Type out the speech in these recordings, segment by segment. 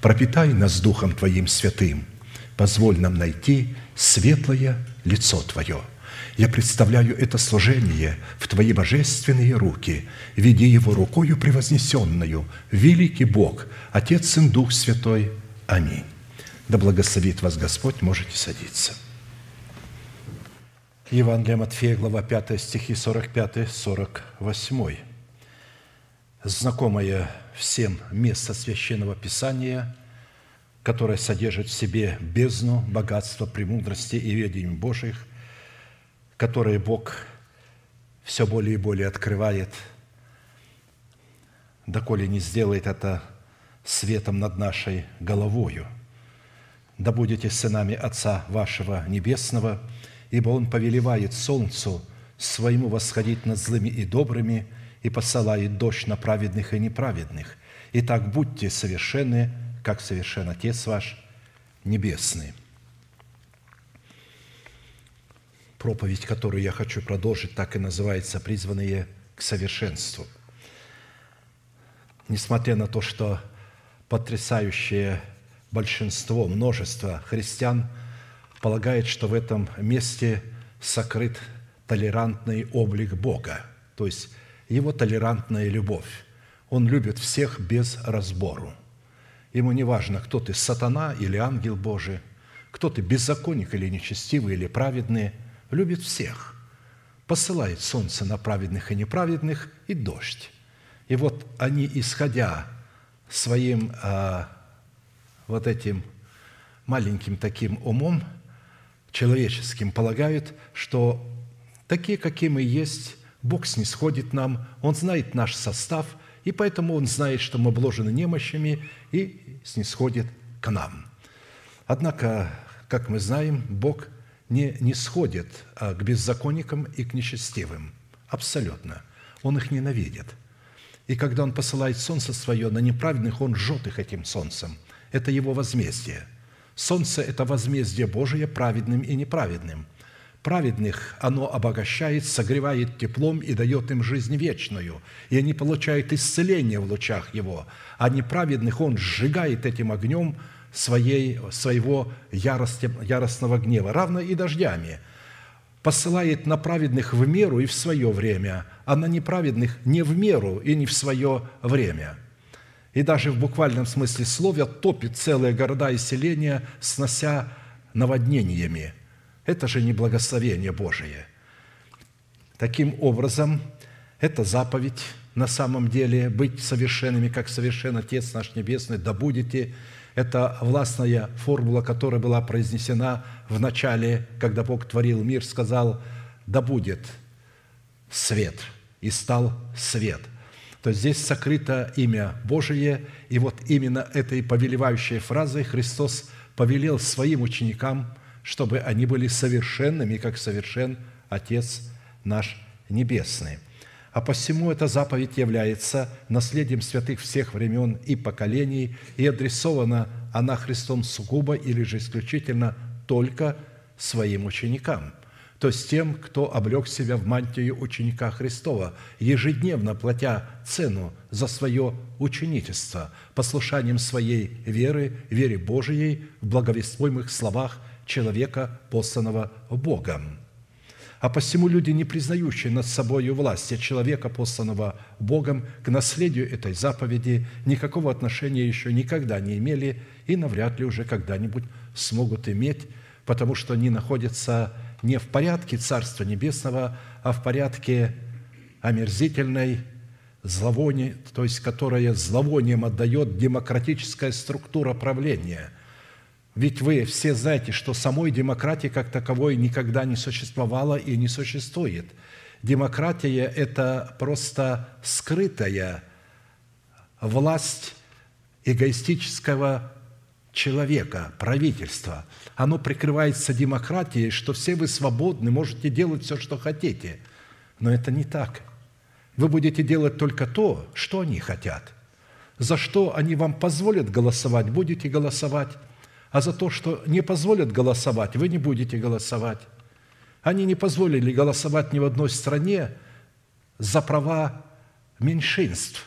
пропитай нас Духом Твоим святым, позволь нам найти светлое лицо Твое. Я представляю это служение в Твои божественные руки, веди его рукою превознесенную, великий Бог, Отец и Дух Святой. Аминь. Да благословит вас Господь, можете садиться. Евангелие Матфея, глава 5, стихи 45-48. Знакомое всем место Священного Писания, которое содержит в себе бездну, богатство, премудрости и ведения Божьих, которые Бог все более и более открывает, доколе не сделает это светом над нашей головою. Да будете сынами Отца вашего Небесного, ибо Он повелевает солнцу своему восходить над злыми и добрыми – и посылает дождь на праведных и неправедных. Итак, будьте совершенны, как совершен Отец ваш Небесный. Проповедь, которую я хочу продолжить, так и называется «Призванные к совершенству». Несмотря на то, что потрясающее большинство, множество христиан полагает, что в этом месте сокрыт толерантный облик Бога, то есть его толерантная любовь. Он любит всех без разбору. Ему не важно, кто ты, сатана или ангел Божий, кто ты, беззаконник или нечестивый или праведный, любит всех. Посылает солнце на праведных и неправедных и дождь. И вот они, исходя своим а, вот этим маленьким таким умом, человеческим, полагают, что такие, какие мы есть, Бог снисходит нам, Он знает наш состав, и поэтому Он знает, что мы обложены немощами, и снисходит к нам. Однако, как мы знаем, Бог не, не сходит а, к беззаконникам и к нечестивым. Абсолютно. Он их ненавидит. И когда Он посылает солнце свое на неправедных, Он жжет их этим солнцем. Это Его возмездие. Солнце – это возмездие Божие праведным и неправедным – Праведных оно обогащает, согревает теплом и дает им жизнь вечную, и они получают исцеление в лучах Его, а неправедных Он сжигает этим огнем своей, своего ярости, яростного гнева, равно и дождями. Посылает на праведных в меру и в свое время, а на неправедных не в меру и не в свое время. И даже в буквальном смысле слова топит целые города и селения, снося наводнениями – это же не благословение Божие. Таким образом, это заповедь на самом деле быть совершенными, как совершен Отец наш Небесный, да будете. Это властная формула, которая была произнесена в начале, когда Бог творил мир, сказал, да будет свет, и стал свет. То есть здесь сокрыто имя Божие, и вот именно этой повелевающей фразой Христос повелел своим ученикам чтобы они были совершенными, как совершен Отец наш Небесный. А посему эта заповедь является наследием святых всех времен и поколений, и адресована она Христом сугубо или же исключительно только своим ученикам, то есть тем, кто облег себя в мантию ученика Христова, ежедневно платя цену за свое ученичество, послушанием своей веры, вере Божией в благовествуемых словах человека, посланного Богом. А посему люди, не признающие над собою власти человека, посланного Богом, к наследию этой заповеди никакого отношения еще никогда не имели и навряд ли уже когда-нибудь смогут иметь, потому что они находятся не в порядке Царства Небесного, а в порядке омерзительной зловония, то есть которая зловонием отдает демократическая структура правления. Ведь вы все знаете, что самой демократии как таковой никогда не существовало и не существует. Демократия – это просто скрытая власть эгоистического человека, правительства. Оно прикрывается демократией, что все вы свободны, можете делать все, что хотите. Но это не так. Вы будете делать только то, что они хотят. За что они вам позволят голосовать, будете голосовать. А за то, что не позволят голосовать, вы не будете голосовать. Они не позволили голосовать ни в одной стране за права меньшинств,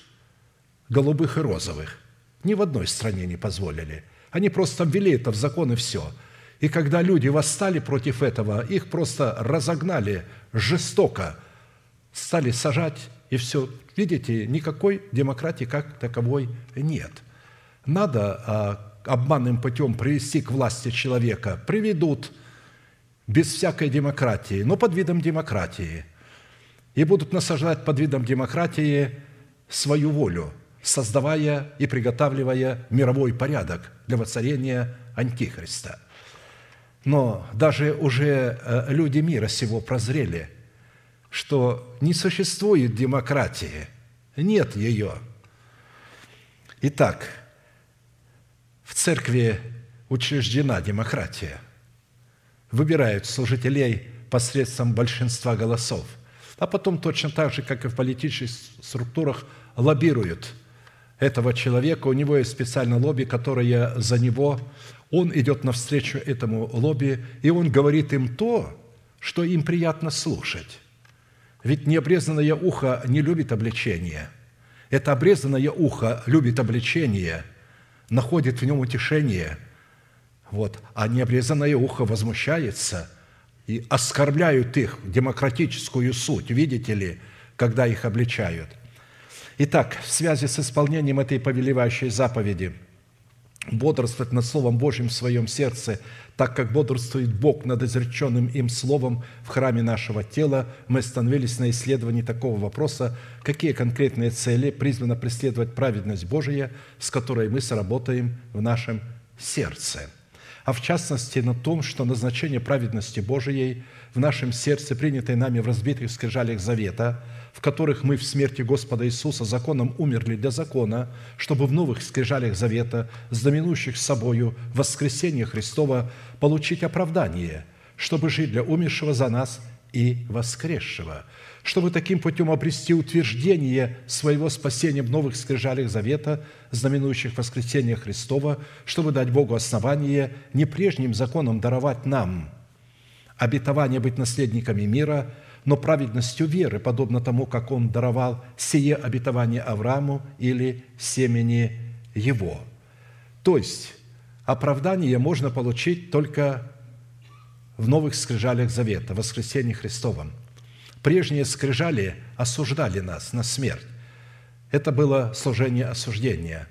голубых и розовых. Ни в одной стране не позволили – они просто ввели это в закон и все. И когда люди восстали против этого, их просто разогнали жестоко, стали сажать, и все. Видите, никакой демократии как таковой нет. Надо а, обманным путем привести к власти человека, приведут без всякой демократии, но под видом демократии. И будут насаждать под видом демократии свою волю – создавая и приготавливая мировой порядок для воцарения Антихриста. Но даже уже э, люди мира сего прозрели, что не существует демократии, нет ее. Итак, в церкви учреждена демократия. Выбирают служителей посредством большинства голосов, а потом точно так же, как и в политических структурах, лоббируют – этого человека, у него есть специальное лобби, которое за него, он идет навстречу этому лобби, и он говорит им то, что им приятно слушать. Ведь необрезанное ухо не любит обличение. Это обрезанное ухо любит обличение, находит в нем утешение, вот, а необрезанное ухо возмущается и оскорбляют их демократическую суть, видите ли, когда их обличают – Итак, в связи с исполнением этой повелевающей заповеди бодрствовать над Словом Божьим в своем сердце, так как бодрствует Бог над изреченным им Словом в храме нашего тела, мы остановились на исследовании такого вопроса, какие конкретные цели призвано преследовать праведность Божия, с которой мы сработаем в нашем сердце. А в частности на том, что назначение праведности Божией в нашем сердце, принятой нами в разбитых скрижалях завета – в которых мы в смерти Господа Иисуса законом умерли для закона, чтобы в новых скрижалях завета, знаменующих собою воскресение Христова, получить оправдание, чтобы жить для умершего за нас и воскресшего, чтобы таким путем обрести утверждение своего спасения в новых скрижалях завета, знаменующих воскресение Христова, чтобы дать Богу основание не прежним законом даровать нам обетование быть наследниками мира – но праведностью веры, подобно тому, как Он даровал сие обетование Аврааму или семени его. То есть оправдание можно получить только в новых скрижалях завета, в воскресении Христовом. Прежние скрижали осуждали нас на смерть. Это было служение осуждения.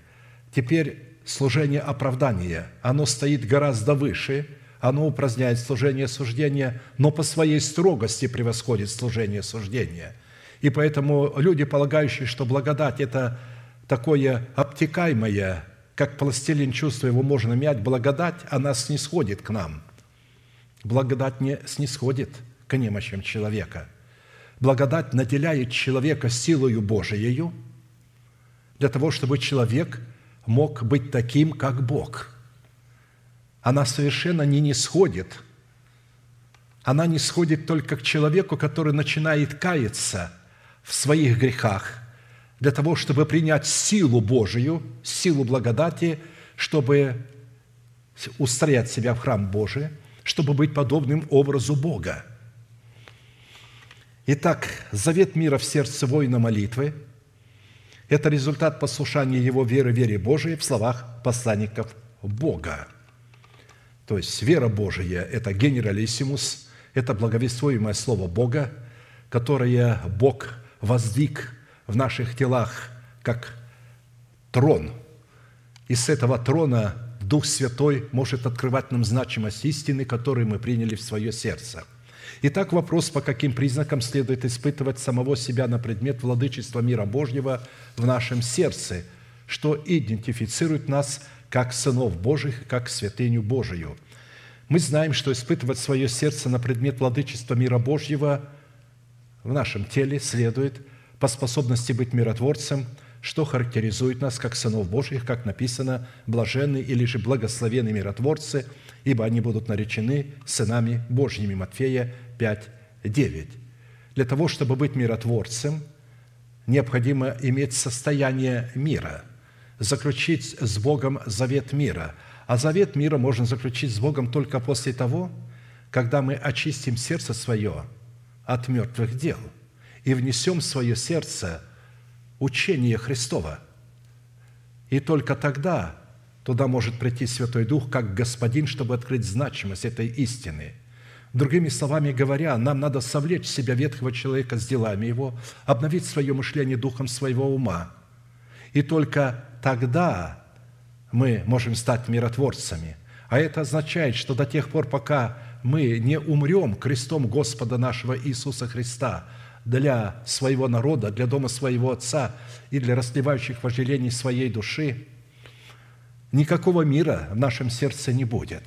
Теперь служение оправдания, оно стоит гораздо выше – оно упраздняет служение суждения, но по своей строгости превосходит служение суждения. И поэтому люди, полагающие, что благодать – это такое обтекаемое, как пластилин чувство, его можно мять, благодать, она снисходит к нам. Благодать не снисходит к немощам человека. Благодать наделяет человека силою Божиею для того, чтобы человек мог быть таким, как Бог – она совершенно не нисходит. Она не сходит только к человеку, который начинает каяться в своих грехах, для того, чтобы принять силу Божию, силу благодати, чтобы устроять себя в храм Божий, чтобы быть подобным образу Бога. Итак, завет мира в сердце воина молитвы – это результат послушания его веры вере Божией в словах посланников Бога. То есть вера Божия – это генералиссимус, это благовествуемое слово Бога, которое Бог воздвиг в наших телах как трон. И с этого трона Дух Святой может открывать нам значимость истины, которую мы приняли в свое сердце. Итак, вопрос, по каким признакам следует испытывать самого себя на предмет владычества мира Божьего в нашем сердце, что идентифицирует нас как сынов Божьих, как святыню Божию. Мы знаем, что испытывать свое сердце на предмет владычества мира Божьего в нашем теле следует по способности быть миротворцем – что характеризует нас как сынов Божьих, как написано, блаженны или же благословенны миротворцы, ибо они будут наречены сынами Божьими. Матфея 5, 9. Для того, чтобы быть миротворцем, необходимо иметь состояние мира, заключить с Богом завет мира. А завет мира можно заключить с Богом только после того, когда мы очистим сердце свое от мертвых дел и внесем в свое сердце – учение Христова. И только тогда туда может прийти Святой Дух как Господин, чтобы открыть значимость этой истины. Другими словами говоря, нам надо совлечь себя ветхого человека с делами его, обновить свое мышление духом своего ума. И только тогда мы можем стать миротворцами. А это означает, что до тех пор, пока мы не умрем крестом Господа нашего Иисуса Христа – для своего народа, для дома своего Отца и для расливающих вожделений своей души, никакого мира в нашем сердце не будет.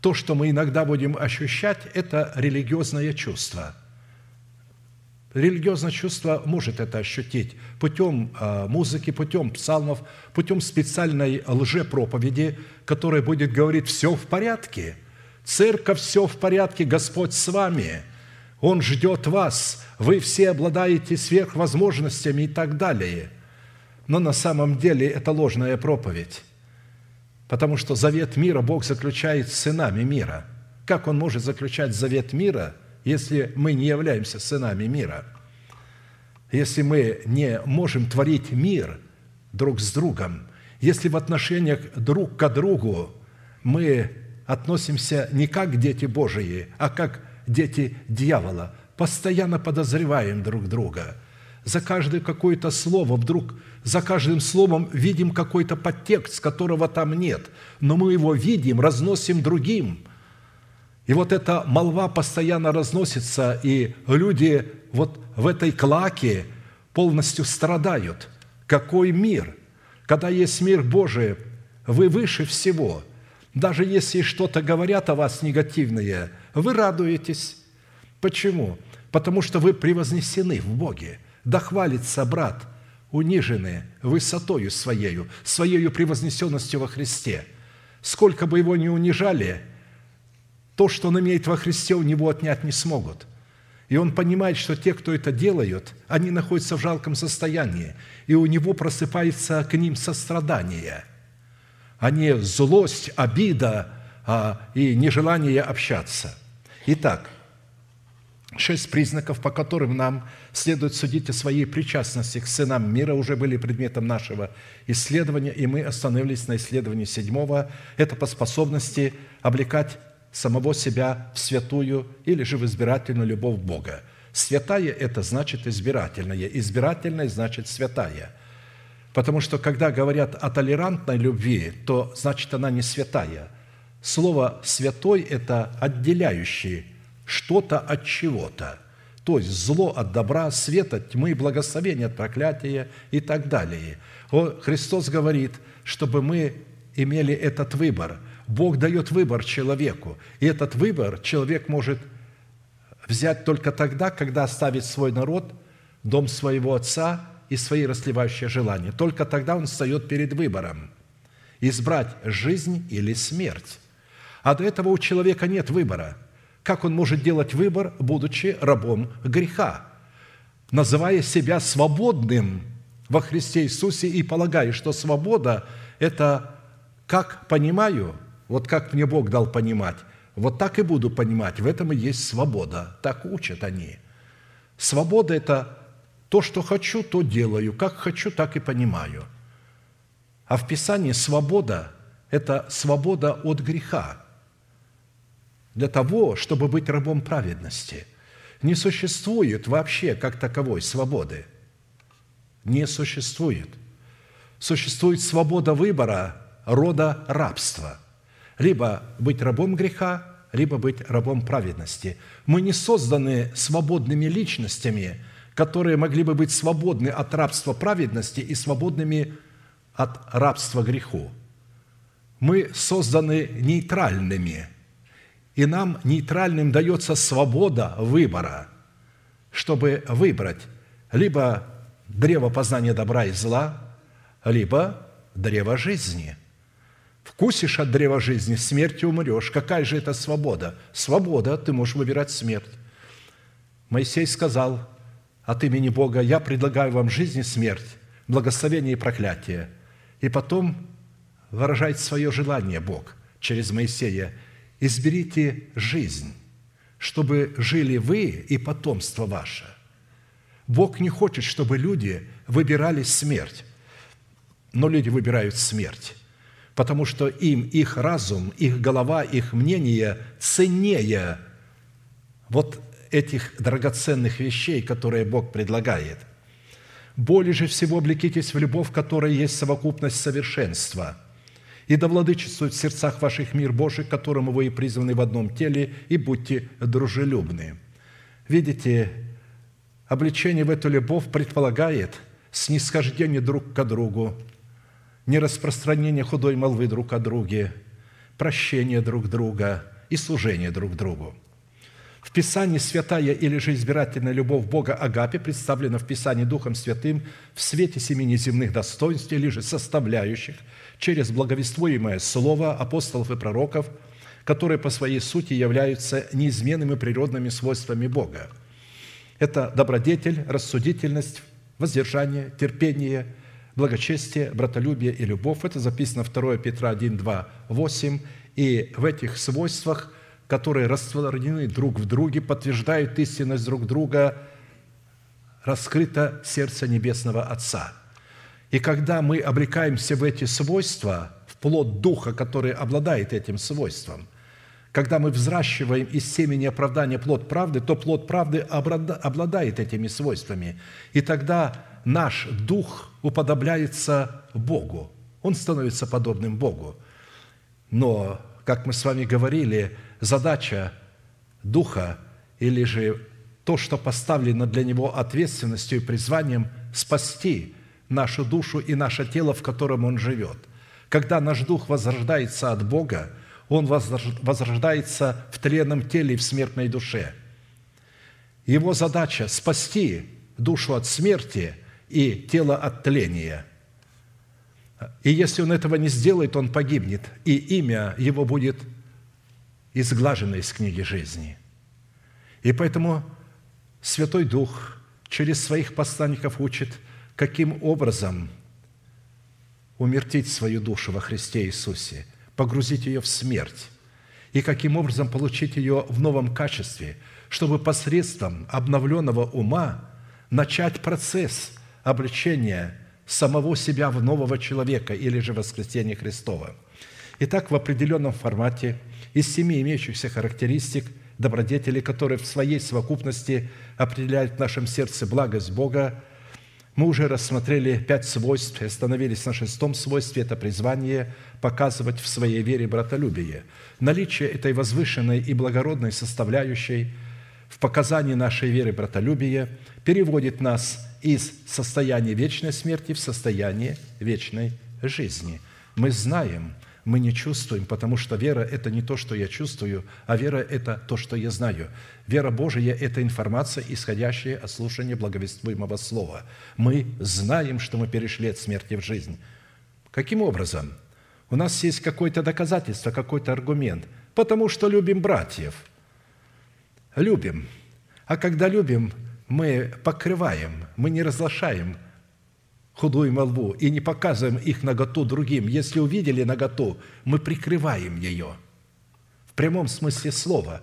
То, что мы иногда будем ощущать, это религиозное чувство. Религиозное чувство может это ощутить путем а, музыки, путем псалмов, путем специальной лжепроповеди, которая будет говорить «все в порядке», «Церковь, все в порядке, Господь с вами», «Он ждет вас», вы все обладаете сверхвозможностями и так далее. Но на самом деле это ложная проповедь, потому что завет мира Бог заключает с сынами мира. Как Он может заключать завет мира, если мы не являемся сынами мира? Если мы не можем творить мир друг с другом, если в отношениях друг к другу мы относимся не как дети Божии, а как дети дьявола – постоянно подозреваем друг друга. За каждое какое-то слово вдруг, за каждым словом видим какой-то подтекст, которого там нет, но мы его видим, разносим другим. И вот эта молва постоянно разносится, и люди вот в этой клаке полностью страдают. Какой мир? Когда есть мир Божий, вы выше всего. Даже если что-то говорят о вас негативное, вы радуетесь. Почему? потому что вы превознесены в Боге. Да хвалится брат, униженный высотою своею, своею превознесенностью во Христе. Сколько бы его ни унижали, то, что он имеет во Христе, у него отнять не смогут. И он понимает, что те, кто это делают, они находятся в жалком состоянии, и у него просыпается к ним сострадание, а не злость, обида а, и нежелание общаться. Итак – Шесть признаков, по которым нам следует судить о своей причастности к сынам мира, уже были предметом нашего исследования, и мы остановились на исследовании седьмого. Это по способности облекать самого себя в святую или же в избирательную любовь Бога. Святая – это значит избирательная, избирательная – значит святая. Потому что, когда говорят о толерантной любви, то значит она не святая. Слово «святой» – это отделяющий – что-то от чего-то. То есть зло от добра, свет от тьмы, благословение от проклятия и так далее. Христос говорит, чтобы мы имели этот выбор. Бог дает выбор человеку. И этот выбор человек может взять только тогда, когда оставит свой народ, дом своего отца и свои расливающие желания. Только тогда он встает перед выбором – избрать жизнь или смерть. А до этого у человека нет выбора – как он может делать выбор, будучи рабом греха, называя себя свободным во Христе Иисусе и полагая, что свобода – это, как понимаю, вот как мне Бог дал понимать, Вот так и буду понимать, в этом и есть свобода. Так учат они. Свобода – это то, что хочу, то делаю, как хочу, так и понимаю. А в Писании свобода – это свобода от греха для того, чтобы быть рабом праведности. Не существует вообще как таковой свободы. Не существует. Существует свобода выбора рода рабства. Либо быть рабом греха, либо быть рабом праведности. Мы не созданы свободными личностями, которые могли бы быть свободны от рабства праведности и свободными от рабства греху. Мы созданы нейтральными, и нам нейтральным дается свобода выбора, чтобы выбрать либо древо познания добра и зла, либо древо жизни – Вкусишь от древа жизни, смерти умрешь. Какая же это свобода? Свобода, ты можешь выбирать смерть. Моисей сказал от имени Бога, я предлагаю вам жизнь и смерть, благословение и проклятие. И потом выражает свое желание Бог через Моисея. Изберите жизнь, чтобы жили вы и потомство ваше. Бог не хочет, чтобы люди выбирали смерть, но люди выбирают смерть потому что им их разум, их голова, их мнение ценнее вот этих драгоценных вещей, которые Бог предлагает. Более же всего облекитесь в любовь, которая есть совокупность совершенства, и да владычествует в сердцах ваших мир Божий, к которому вы и призваны в одном теле, и будьте дружелюбны». Видите, обличение в эту любовь предполагает снисхождение друг к другу, не распространение худой молвы друг о друге, прощение друг друга и служение друг другу. В Писании святая или же избирательная любовь Бога Агапи представлена в Писании Духом Святым в свете семи неземных достоинств или же составляющих через благовествуемое слово апостолов и пророков, которые по своей сути являются неизменными природными свойствами Бога. Это добродетель, рассудительность, воздержание, терпение – благочестие, братолюбие и любовь. Это записано 2 Петра 1, 2, 8. И в этих свойствах, которые растворены друг в друге, подтверждают истинность друг друга, раскрыто сердце Небесного Отца. И когда мы обрекаемся в эти свойства, в плод Духа, который обладает этим свойством, когда мы взращиваем из семени оправдания плод правды, то плод правды обладает этими свойствами. И тогда наш дух уподобляется Богу. Он становится подобным Богу. Но, как мы с вами говорили, задача духа или же то, что поставлено для него ответственностью и призванием – спасти нашу душу и наше тело, в котором он живет. Когда наш дух возрождается от Бога, он возрождается в тленном теле и в смертной душе. Его задача – спасти душу от смерти – и тело от тления. И если он этого не сделает, он погибнет, и имя его будет изглажено из книги жизни. И поэтому Святой Дух через своих посланников учит, каким образом умертить свою душу во Христе Иисусе, погрузить ее в смерть, и каким образом получить ее в новом качестве, чтобы посредством обновленного ума начать процесс – обличение самого себя в нового человека или же воскресение Христова. Итак, в определенном формате из семи имеющихся характеристик добродетели, которые в своей совокупности определяют в нашем сердце благость Бога, мы уже рассмотрели пять свойств и остановились на шестом свойстве – это призвание показывать в своей вере братолюбие. Наличие этой возвышенной и благородной составляющей в показании нашей веры братолюбия переводит нас из состояния вечной смерти в состояние вечной жизни. Мы знаем, мы не чувствуем, потому что вера – это не то, что я чувствую, а вера – это то, что я знаю. Вера Божия – это информация, исходящая от слушания благовествуемого слова. Мы знаем, что мы перешли от смерти в жизнь. Каким образом? У нас есть какое-то доказательство, какой-то аргумент. Потому что любим братьев. Любим. А когда любим, мы покрываем, мы не разглашаем худую молву и не показываем их наготу другим. Если увидели наготу, мы прикрываем ее. В прямом смысле слова.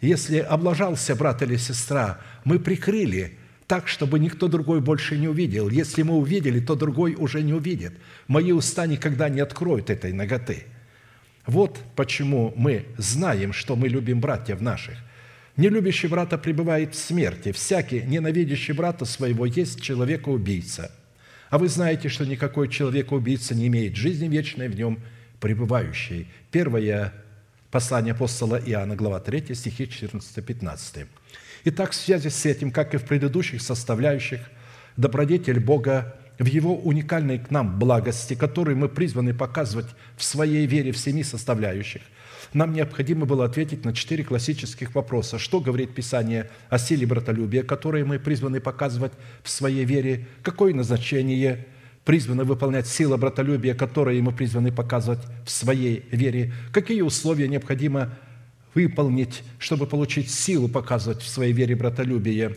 Если облажался брат или сестра, мы прикрыли так, чтобы никто другой больше не увидел. Если мы увидели, то другой уже не увидит. Мои уста никогда не откроют этой ноготы. Вот почему мы знаем, что мы любим братьев наших. Нелюбящий брата пребывает в смерти. Всякий, ненавидящий брата своего, есть человека-убийца. А вы знаете, что никакой человека-убийца не имеет жизни вечной в нем пребывающей. Первое послание апостола Иоанна, глава 3, стихи 14-15. Итак, в связи с этим, как и в предыдущих составляющих, добродетель Бога в Его уникальной к нам благости, которую мы призваны показывать в своей вере в семи составляющих, нам необходимо было ответить на четыре классических вопроса. Что говорит Писание о силе братолюбия, которые мы призваны показывать в своей вере? Какое назначение призваны выполнять сила братолюбия, которые мы призваны показывать в своей вере? Какие условия необходимо выполнить, чтобы получить силу показывать в своей вере братолюбие?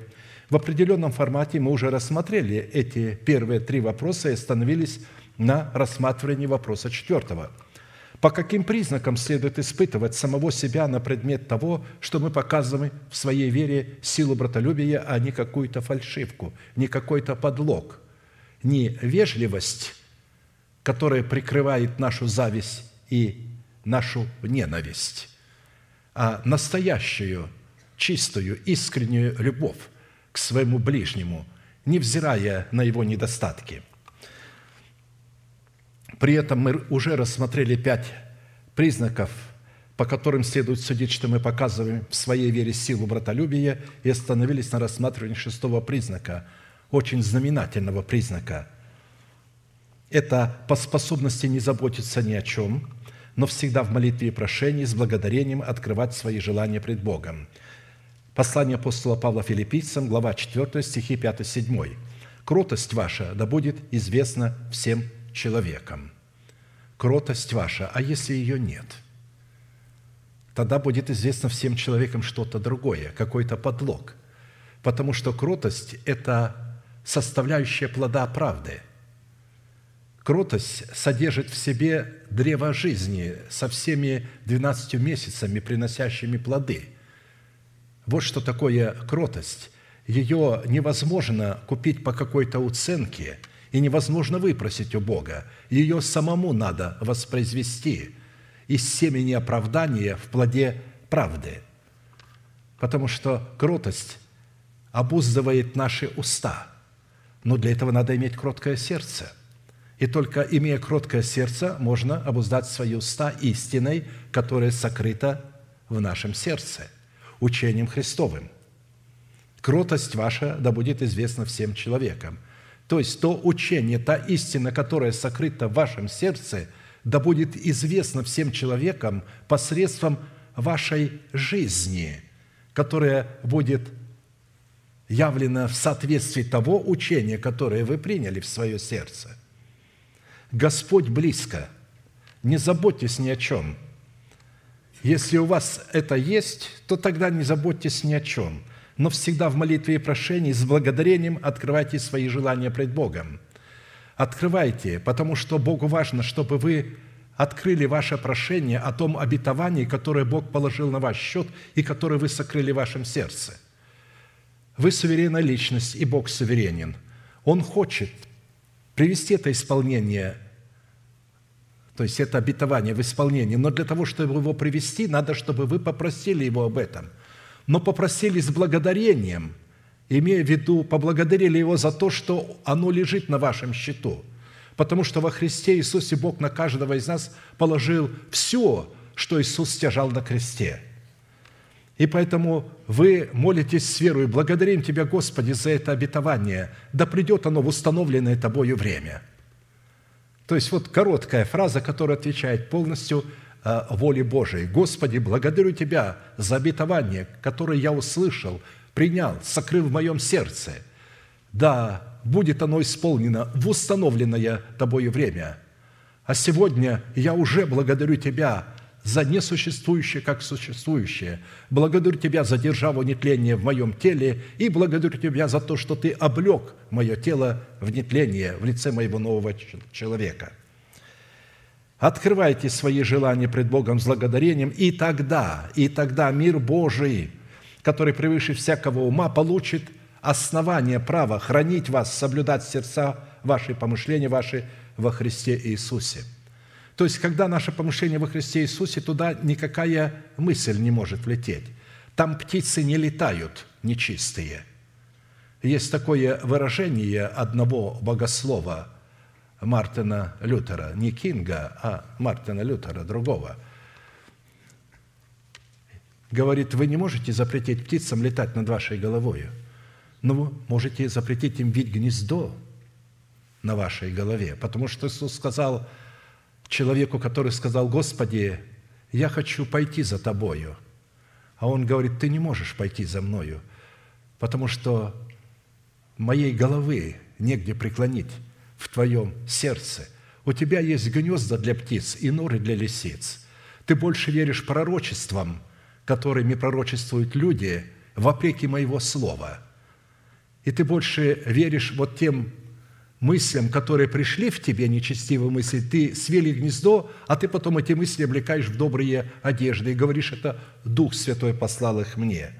В определенном формате мы уже рассмотрели эти первые три вопроса и остановились на рассматривании вопроса четвертого – по каким признакам следует испытывать самого себя на предмет того, что мы показываем в своей вере силу братолюбия, а не какую-то фальшивку, не какой-то подлог, не вежливость, которая прикрывает нашу зависть и нашу ненависть, а настоящую, чистую, искреннюю любовь к своему ближнему, невзирая на его недостатки – при этом мы уже рассмотрели пять признаков, по которым следует судить, что мы показываем в своей вере силу братолюбия, и остановились на рассматривании шестого признака, очень знаменательного признака. Это по способности не заботиться ни о чем, но всегда в молитве и прошении с благодарением открывать свои желания пред Богом. Послание апостола Павла филиппийцам, глава 4, стихи 5-7. «Кротость ваша да будет известна всем человеком. Кротость ваша, а если ее нет? Тогда будет известно всем человекам что-то другое, какой-то подлог. Потому что кротость – это составляющая плода правды. Кротость содержит в себе древо жизни со всеми двенадцатью месяцами, приносящими плоды. Вот что такое кротость. Ее невозможно купить по какой-то уценке – и невозможно выпросить у Бога. Ее самому надо воспроизвести из семени оправдания в плоде правды. Потому что кротость обуздывает наши уста. Но для этого надо иметь кроткое сердце. И только имея кроткое сердце, можно обуздать свои уста истиной, которая сокрыта в нашем сердце, учением Христовым. Кротость ваша да будет известна всем человекам – то есть то учение, та истина, которая сокрыта в вашем сердце, да будет известна всем человекам посредством вашей жизни, которая будет явлена в соответствии того учения, которое вы приняли в свое сердце. Господь близко. Не заботьтесь ни о чем. Если у вас это есть, то тогда не заботьтесь ни о чем – но всегда в молитве и прошении с благодарением открывайте свои желания пред Богом. Открывайте, потому что Богу важно, чтобы вы открыли ваше прошение о том обетовании, которое Бог положил на ваш счет и которое вы сокрыли в вашем сердце. Вы суверенная личность, и Бог суверенен. Он хочет привести это исполнение, то есть это обетование в исполнение, но для того, чтобы его привести, надо, чтобы вы попросили Его об этом – но попросили с благодарением, имея в виду, поблагодарили Его за то, что оно лежит на вашем счету. Потому что во Христе Иисусе Бог на каждого из нас положил все, что Иисус стяжал на кресте. И поэтому вы молитесь с верой, благодарим Тебя, Господи, за это обетование, да придет оно в установленное Тобою время. То есть вот короткая фраза, которая отвечает полностью воли Божией. Господи, благодарю Тебя за обетование, которое я услышал, принял, сокрыл в моем сердце. Да, будет оно исполнено в установленное Тобою время. А сегодня я уже благодарю Тебя за несуществующее, как существующее. Благодарю Тебя за державу нетления в моем теле и благодарю Тебя за то, что Ты облег мое тело в нетление в лице моего нового человека – Открывайте свои желания пред Богом с благодарением, и тогда, и тогда мир Божий, который превыше всякого ума, получит основание права хранить вас, соблюдать сердца ваши, помышления ваши во Христе Иисусе. То есть, когда наше помышление во Христе Иисусе, туда никакая мысль не может влететь. Там птицы не летают нечистые. Есть такое выражение одного богослова – Мартина Лютера, не Кинга, а Мартина Лютера, другого. Говорит, вы не можете запретить птицам летать над вашей головой, но вы можете запретить им видеть гнездо на вашей голове, потому что Иисус сказал человеку, который сказал, «Господи, я хочу пойти за Тобою». А он говорит, ты не можешь пойти за мною, потому что моей головы негде преклонить в твоем сердце. У тебя есть гнезда для птиц и норы для лисиц. Ты больше веришь пророчествам, которыми пророчествуют люди, вопреки моего слова. И ты больше веришь вот тем мыслям, которые пришли в тебе, нечестивые мысли, ты свели гнездо, а ты потом эти мысли облекаешь в добрые одежды и говоришь, это Дух Святой послал их мне,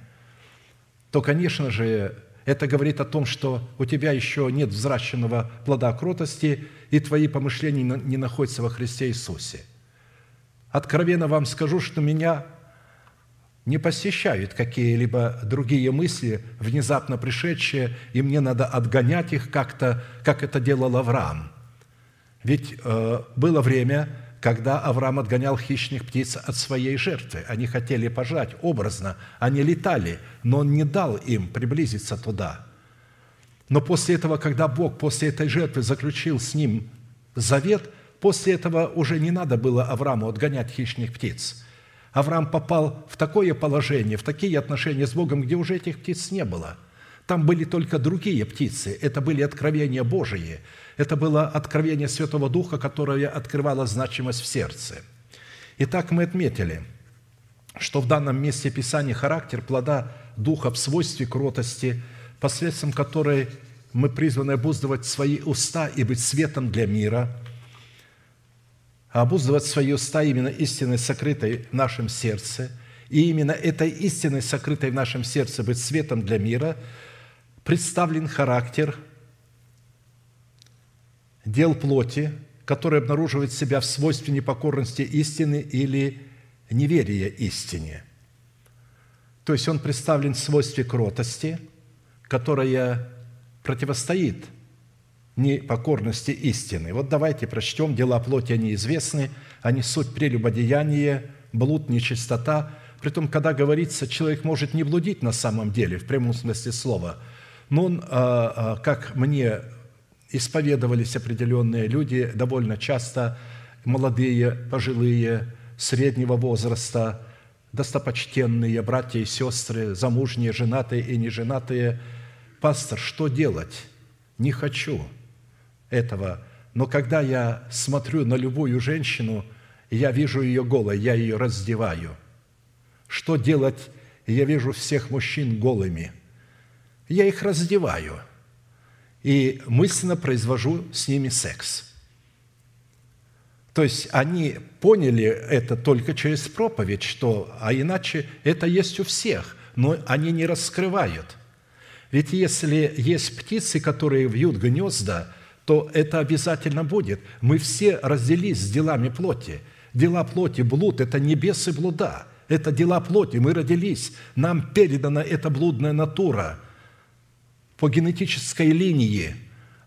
то, конечно же, это говорит о том, что у тебя еще нет взращенного плода кротости, и твои помышления не находятся во Христе Иисусе. Откровенно вам скажу, что меня не посещают какие-либо другие мысли, внезапно пришедшие, и мне надо отгонять их как-то, как это делал Авраам. Ведь э, было время, когда Авраам отгонял хищных птиц от своей жертвы. Они хотели пожать образно, они летали, но он не дал им приблизиться туда. Но после этого, когда Бог после этой жертвы заключил с ним завет, после этого уже не надо было Аврааму отгонять хищных птиц. Авраам попал в такое положение, в такие отношения с Богом, где уже этих птиц не было. Там были только другие птицы, это были откровения Божии – это было откровение Святого Духа, которое открывало значимость в сердце. Итак, мы отметили, что в данном месте Писания характер плода Духа в свойстве кротости, посредством которой мы призваны обуздывать свои уста и быть светом для мира, а обуздывать свои уста именно истиной, сокрытой в нашем сердце, и именно этой истиной, сокрытой в нашем сердце, быть светом для мира, представлен характер – дел плоти, который обнаруживает себя в свойстве непокорности истины или неверия истине. То есть он представлен в свойстве кротости, которая противостоит непокорности истины. Вот давайте прочтем «Дела плоти, они известны, они суть прелюбодеяние, блуд, нечистота». Притом, когда говорится, человек может не блудить на самом деле, в прямом смысле слова, но он, а, а, как мне исповедовались определенные люди, довольно часто молодые, пожилые, среднего возраста, достопочтенные братья и сестры, замужние, женатые и неженатые. Пастор, что делать? Не хочу этого. Но когда я смотрю на любую женщину, я вижу ее голой, я ее раздеваю. Что делать? Я вижу всех мужчин голыми. Я их раздеваю – и мысленно произвожу с ними секс. То есть они поняли это только через проповедь, что, а иначе это есть у всех, но они не раскрывают. Ведь если есть птицы, которые вьют гнезда, то это обязательно будет. Мы все разделились с делами плоти. Дела плоти, блуд – это небесы блуда. Это дела плоти, мы родились. Нам передана эта блудная натура – по генетической линии,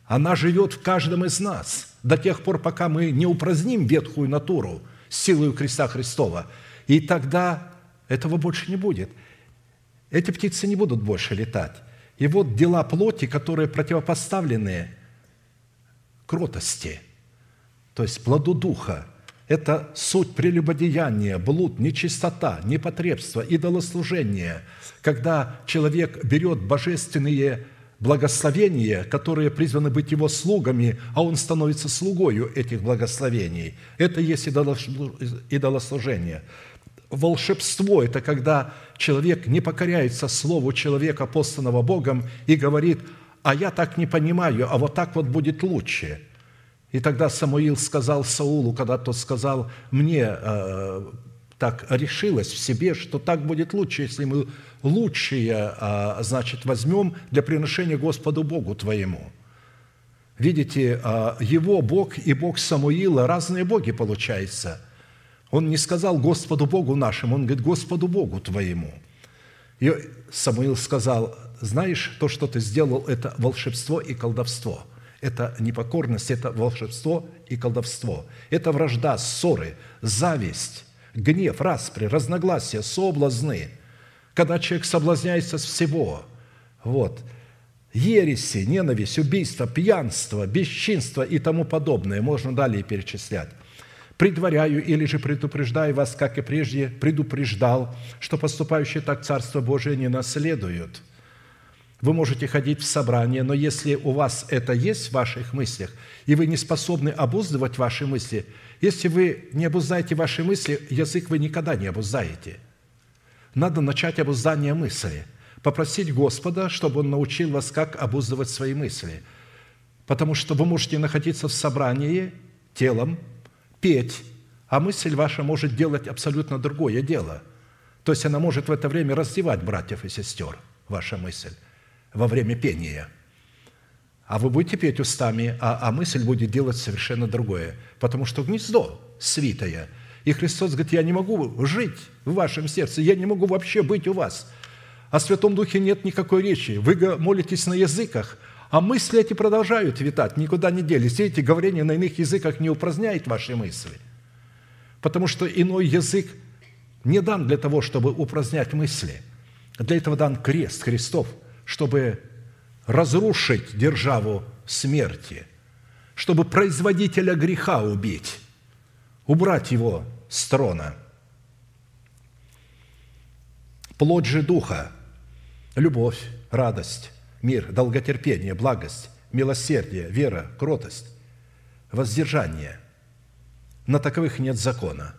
она живет в каждом из нас до тех пор, пока мы не упраздним ветхую натуру силой креста Христова. И тогда этого больше не будет. Эти птицы не будут больше летать. И вот дела плоти, которые противопоставлены кротости, то есть плоду Духа, это суть прелюбодеяния, блуд, нечистота, непотребство, идолослужение, когда человек берет божественные благословения, которые призваны быть его слугами, а он становится слугою этих благословений. Это есть идолослужение. Волшебство – это когда человек не покоряется слову человека, посланного Богом, и говорит, а я так не понимаю, а вот так вот будет лучше. И тогда Самуил сказал Саулу, когда тот сказал, мне э, так решилось в себе, что так будет лучше, если мы лучшее, э, значит, возьмем для приношения Господу Богу твоему. Видите, э, его Бог и Бог Самуила разные боги получается. Он не сказал Господу Богу нашему, он говорит Господу Богу твоему. И Самуил сказал, знаешь, то, что ты сделал, это волшебство и колдовство – это непокорность, это волшебство и колдовство. Это вражда, ссоры, зависть, гнев, распри, разногласия, соблазны. Когда человек соблазняется с всего. Вот. Ереси, ненависть, убийство, пьянство, бесчинство и тому подобное. Можно далее перечислять. «Предваряю или же предупреждаю вас, как и прежде предупреждал, что поступающие так Царство Божие не наследуют». Вы можете ходить в собрание, но если у вас это есть в ваших мыслях, и вы не способны обуздывать ваши мысли, если вы не обуздаете ваши мысли, язык вы никогда не обуздаете. Надо начать обуздание мысли, попросить Господа, чтобы Он научил вас, как обуздывать свои мысли. Потому что вы можете находиться в собрании телом, петь, а мысль ваша может делать абсолютно другое дело. То есть она может в это время раздевать братьев и сестер, ваша мысль во время пения. А вы будете петь устами, а, а мысль будет делать совершенно другое. Потому что гнездо свитое. И Христос говорит, я не могу жить в вашем сердце, я не могу вообще быть у вас. О Святом Духе нет никакой речи. Вы молитесь на языках, а мысли эти продолжают витать, никуда не делись. И эти говорения на иных языках не упраздняет ваши мысли. Потому что иной язык не дан для того, чтобы упразднять мысли. Для этого дан крест Христов – чтобы разрушить державу смерти, чтобы производителя греха убить, убрать его с трона. Плоть же Духа – любовь, радость, мир, долготерпение, благость, милосердие, вера, кротость, воздержание. На таковых нет закона.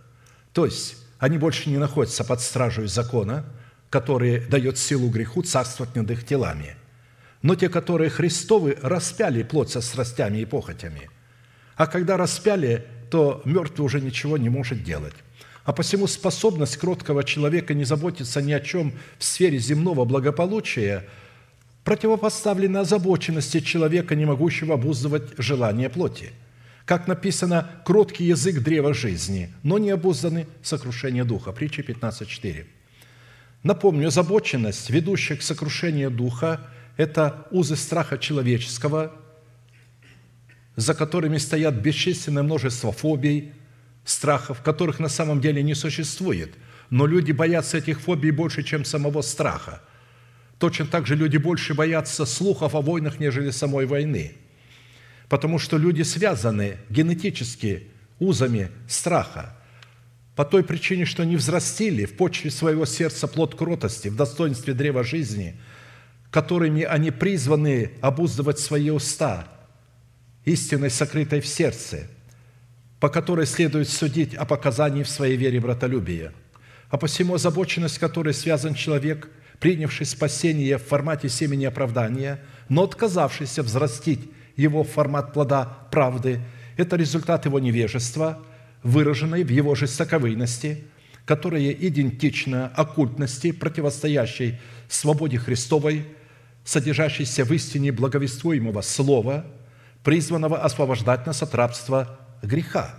То есть они больше не находятся под стражей закона – который дает силу греху царствовать над их телами. Но те, которые Христовы, распяли плоть со страстями и похотями. А когда распяли, то мертвый уже ничего не может делать. А посему способность кроткого человека не заботиться ни о чем в сфере земного благополучия противопоставлена озабоченности человека, не могущего обуздывать желание плоти. Как написано, кроткий язык древа жизни, но не обузданы сокрушение духа. Притча 15.4. Напомню, озабоченность, ведущая к сокрушению духа, это узы страха человеческого, за которыми стоят бесчисленное множество фобий, страхов, которых на самом деле не существует. Но люди боятся этих фобий больше, чем самого страха. Точно так же люди больше боятся слухов о войнах, нежели самой войны. Потому что люди связаны генетически узами страха – по той причине, что не взрастили в почве своего сердца плод кротости, в достоинстве древа жизни, которыми они призваны обуздывать свои уста, истиной, сокрытой в сердце, по которой следует судить о показании в своей вере братолюбия. А посему озабоченность, которой связан человек, принявший спасение в формате семени оправдания, но отказавшийся взрастить его в формат плода правды, это результат его невежества – выраженной в его жестоковыйности, которая идентична оккультности, противостоящей свободе Христовой, содержащейся в истине благовествуемого Слова, призванного освобождать нас от рабства греха,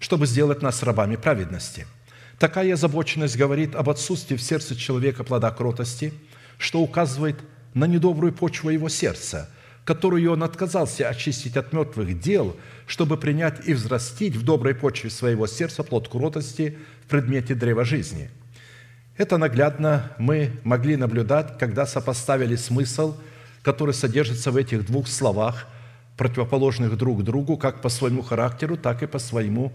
чтобы сделать нас рабами праведности. Такая озабоченность говорит об отсутствии в сердце человека плода кротости, что указывает на недобрую почву его сердца – которую он отказался очистить от мертвых дел, чтобы принять и взрастить в доброй почве своего сердца плод кротости в предмете древа жизни. Это наглядно мы могли наблюдать, когда сопоставили смысл, который содержится в этих двух словах, противоположных друг другу, как по своему характеру, так и по своему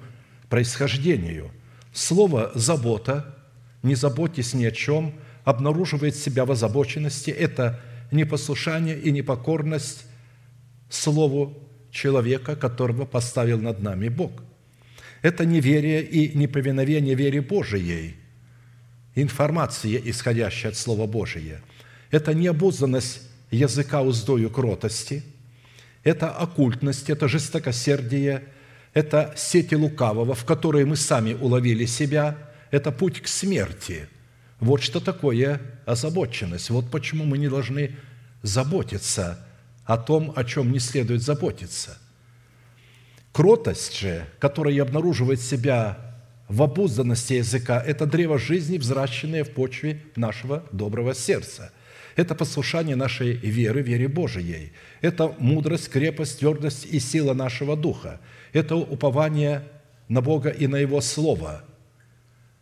происхождению. Слово «забота», «не заботьтесь ни о чем», обнаруживает себя в озабоченности – это – непослушание и непокорность Слову человека, которого поставил над нами Бог. Это неверие и неповиновение вере Божией, информация, исходящая от Слова Божия. Это необузданность языка уздою кротости, это оккультность, это жестокосердие, это сети лукавого, в которые мы сами уловили себя, это путь к смерти. Вот что такое озабоченность. Вот почему мы не должны заботиться о том, о чем не следует заботиться. Кротость же, которая обнаруживает себя в обузданности языка, это древо жизни, взращенное в почве нашего доброго сердца – это послушание нашей веры, вере Божией. Это мудрость, крепость, твердость и сила нашего духа. Это упование на Бога и на Его Слово.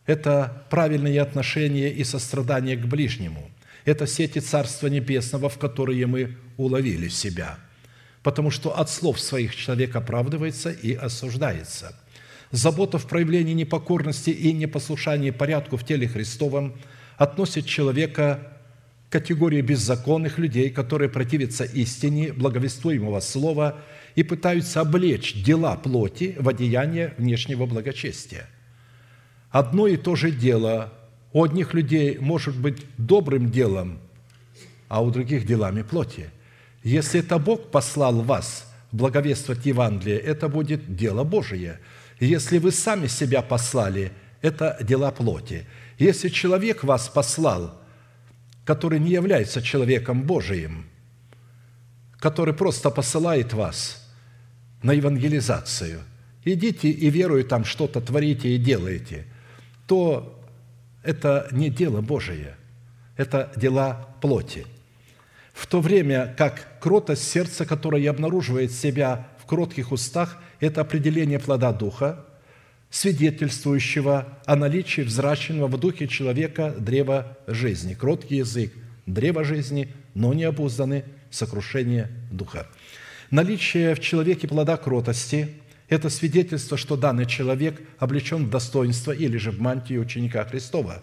Это правильные отношения и сострадание к ближнему. Это сети Царства Небесного, в которые мы уловили себя. Потому что от слов своих человек оправдывается и осуждается. Забота в проявлении непокорности и непослушания порядку в теле Христовом относит человека категории беззаконных людей, которые противятся истине благовествуемого слова и пытаются облечь дела плоти в одеяние внешнего благочестия. Одно и то же дело у одних людей может быть добрым делом, а у других делами плоти. Если это Бог послал вас благовествовать Евангелие, это будет дело Божие. Если вы сами себя послали, это дела плоти. Если человек вас послал – который не является человеком Божиим, который просто посылает вас на евангелизацию, идите и веруя там что-то творите и делаете, то это не дело Божие, это дела плоти. В то время как кротость сердца, которое обнаруживает себя в кротких устах, это определение плода Духа – свидетельствующего о наличии взращенного в духе человека древа жизни. Кроткий язык – древо жизни, но не обузданы сокрушение духа. Наличие в человеке плода кротости – это свидетельство, что данный человек облечен в достоинство или же в мантию ученика Христова,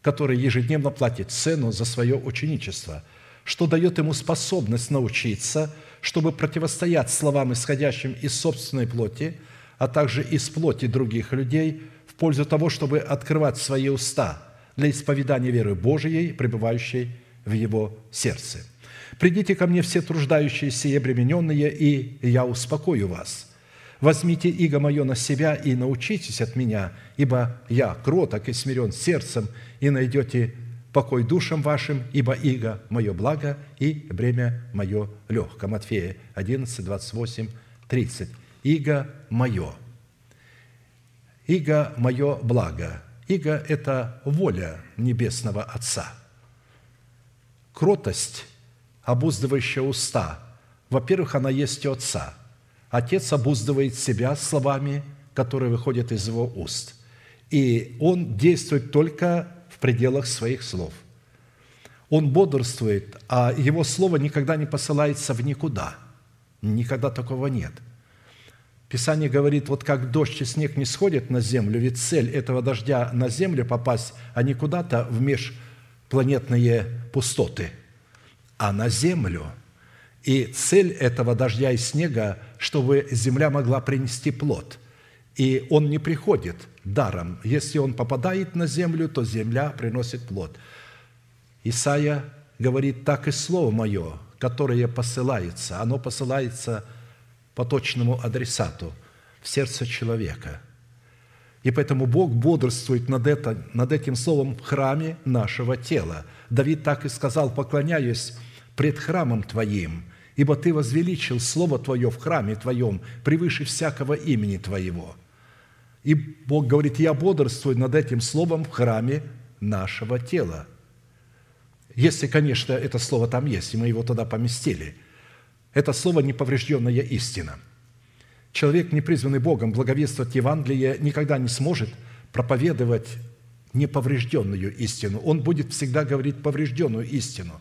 который ежедневно платит цену за свое ученичество, что дает ему способность научиться, чтобы противостоять словам, исходящим из собственной плоти – а также из плоти других людей в пользу того, чтобы открывать свои уста для исповедания веры Божией, пребывающей в его сердце. «Придите ко мне все труждающиеся и обремененные, и я успокою вас. Возьмите иго мое на себя и научитесь от меня, ибо я кроток и смирен сердцем, и найдете покой душам вашим, ибо иго – мое благо, и бремя мое легко». Матфея 11, 28, 30 иго мое. Иго мое благо. Иго – это воля Небесного Отца. Кротость, обуздывающая уста, во-первых, она есть у Отца. Отец обуздывает себя словами, которые выходят из его уст. И он действует только в пределах своих слов. Он бодрствует, а его слово никогда не посылается в никуда. Никогда такого нет – Писание говорит, вот как дождь и снег не сходят на землю, ведь цель этого дождя на землю попасть, а не куда-то в межпланетные пустоты, а на землю. И цель этого дождя и снега, чтобы земля могла принести плод. И он не приходит даром. Если он попадает на землю, то земля приносит плод. Исаия говорит, так и слово мое, которое посылается, оно посылается – по точному адресату в сердце человека. И поэтому Бог бодрствует над, это, над этим словом в храме нашего тела. Давид так и сказал, поклоняюсь пред храмом Твоим, ибо Ты возвеличил Слово Твое в храме Твоем превыше всякого имени Твоего. И Бог говорит, я бодрствую над этим словом в храме нашего тела. Если, конечно, это слово там есть, и мы его туда поместили – это слово «неповрежденная истина». Человек, не призванный Богом благовествовать Евангелие, никогда не сможет проповедовать неповрежденную истину. Он будет всегда говорить поврежденную истину.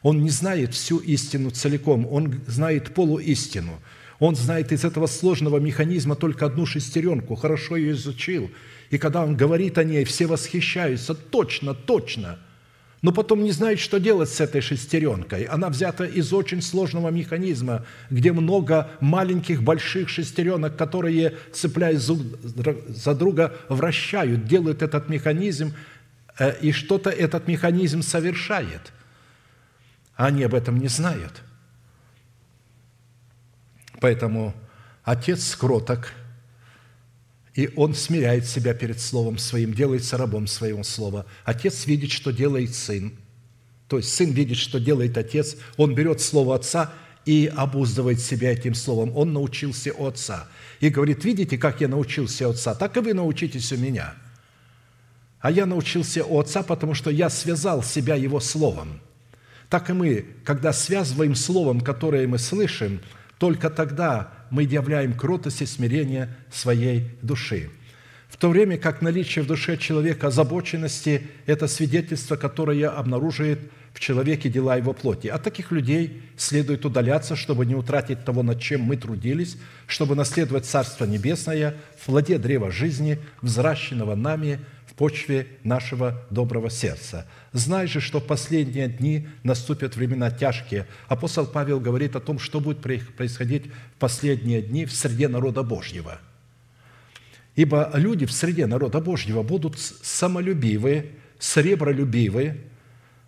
Он не знает всю истину целиком, он знает полуистину. Он знает из этого сложного механизма только одну шестеренку, хорошо ее изучил. И когда он говорит о ней, все восхищаются. Точно, точно – но потом не знает, что делать с этой шестеренкой. Она взята из очень сложного механизма, где много маленьких, больших шестеренок, которые, цепляясь за друга, вращают, делают этот механизм, э, и что-то этот механизм совершает. А они об этом не знают. Поэтому Отец кроток, и Он смиряет себя перед Словом Своим, делается рабом Своего Слова. Отец видит, что делает Сын. То есть Сын видит, что делает Отец. Он берет Слово Отца и обуздывает себя этим Словом. Он научился у Отца. И говорит, видите, как я научился у Отца, так и вы научитесь у меня. А я научился у Отца, потому что я связал себя Его Словом. Так и мы, когда связываем Словом, которое мы слышим, только тогда мы являем кротость и смирение своей души. В то время как наличие в душе человека озабоченности – это свидетельство, которое обнаруживает в человеке дела его плоти. От таких людей следует удаляться, чтобы не утратить того, над чем мы трудились, чтобы наследовать Царство Небесное в плоде древа жизни, взращенного нами в почве нашего доброго сердца – Знай же, что в последние дни наступят времена тяжкие. Апостол Павел говорит о том, что будет происходить в последние дни в среде народа Божьего. Ибо люди в среде народа Божьего будут самолюбивые, сребролюбивые,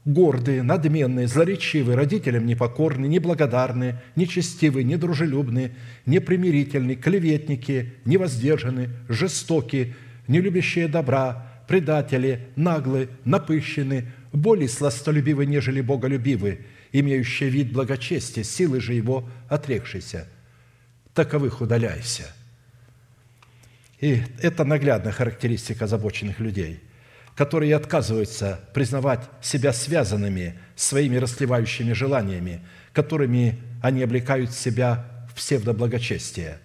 гордые, надменные, злоречивые, родителям непокорные, неблагодарные, нечестивые, недружелюбные, непримирительные, клеветники, невоздержанные, жестокие, не любящие добра, предатели, наглы, напыщены, более сластолюбивы, нежели боголюбивы, имеющие вид благочестия, силы же его отрекшиеся. Таковых удаляйся». И это наглядная характеристика озабоченных людей, которые отказываются признавать себя связанными своими расливающими желаниями, которыми они облекают себя в псевдоблагочестие,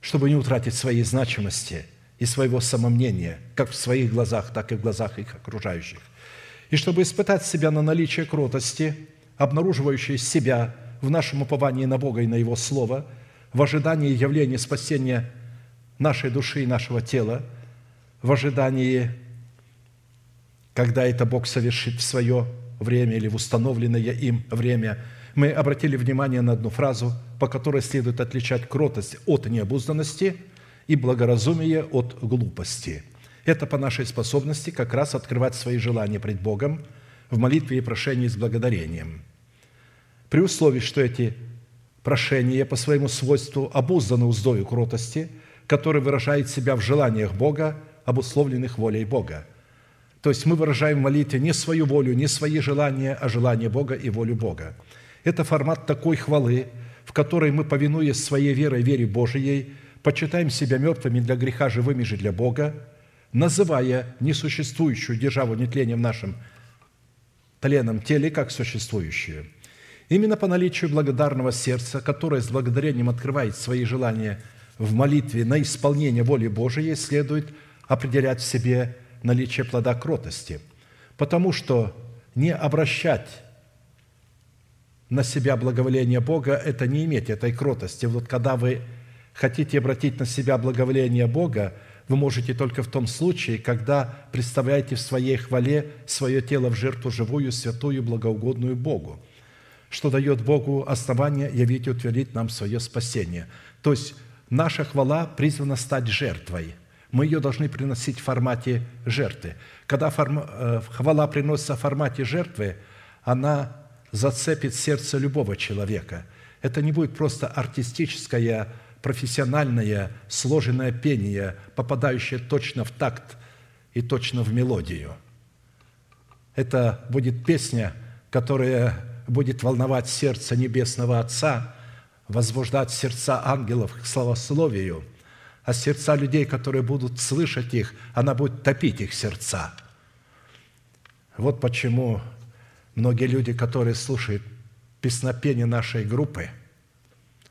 чтобы не утратить своей значимости – и своего самомнения, как в своих глазах, так и в глазах их окружающих. И чтобы испытать себя на наличие кротости, обнаруживающей себя в нашем уповании на Бога и на Его Слово, в ожидании явления спасения нашей души и нашего тела, в ожидании, когда это Бог совершит в свое время или в установленное им время, мы обратили внимание на одну фразу, по которой следует отличать кротость от необузданности – и благоразумие от глупости. Это по нашей способности как раз открывать свои желания пред Богом в молитве и прошении с благодарением. При условии, что эти прошения по своему свойству обузданы уздою кротости, который выражает себя в желаниях Бога, обусловленных волей Бога. То есть мы выражаем в молитве не свою волю, не свои желания, а желание Бога и волю Бога. Это формат такой хвалы, в которой мы, повинуясь своей верой, вере Божией, почитаем себя мертвыми для греха, живыми же для Бога, называя несуществующую державу нетлением нашим тленом теле как существующую. Именно по наличию благодарного сердца, которое с благодарением открывает свои желания в молитве на исполнение воли Божией, следует определять в себе наличие плода кротости, потому что не обращать на себя благоволение Бога – это не иметь этой кротости. Вот когда вы хотите обратить на себя благоволение Бога, вы можете только в том случае, когда представляете в своей хвале свое тело в жертву живую, святую, благоугодную Богу, что дает Богу основание явить и утвердить нам свое спасение. То есть наша хвала призвана стать жертвой. Мы ее должны приносить в формате жертвы. Когда э, хвала приносится в формате жертвы, она зацепит сердце любого человека. Это не будет просто артистическая профессиональное сложенное пение, попадающее точно в такт и точно в мелодию. Это будет песня, которая будет волновать сердце Небесного Отца, возбуждать сердца ангелов к славословию, а сердца людей, которые будут слышать их, она будет топить их сердца. Вот почему многие люди, которые слушают песнопение нашей группы,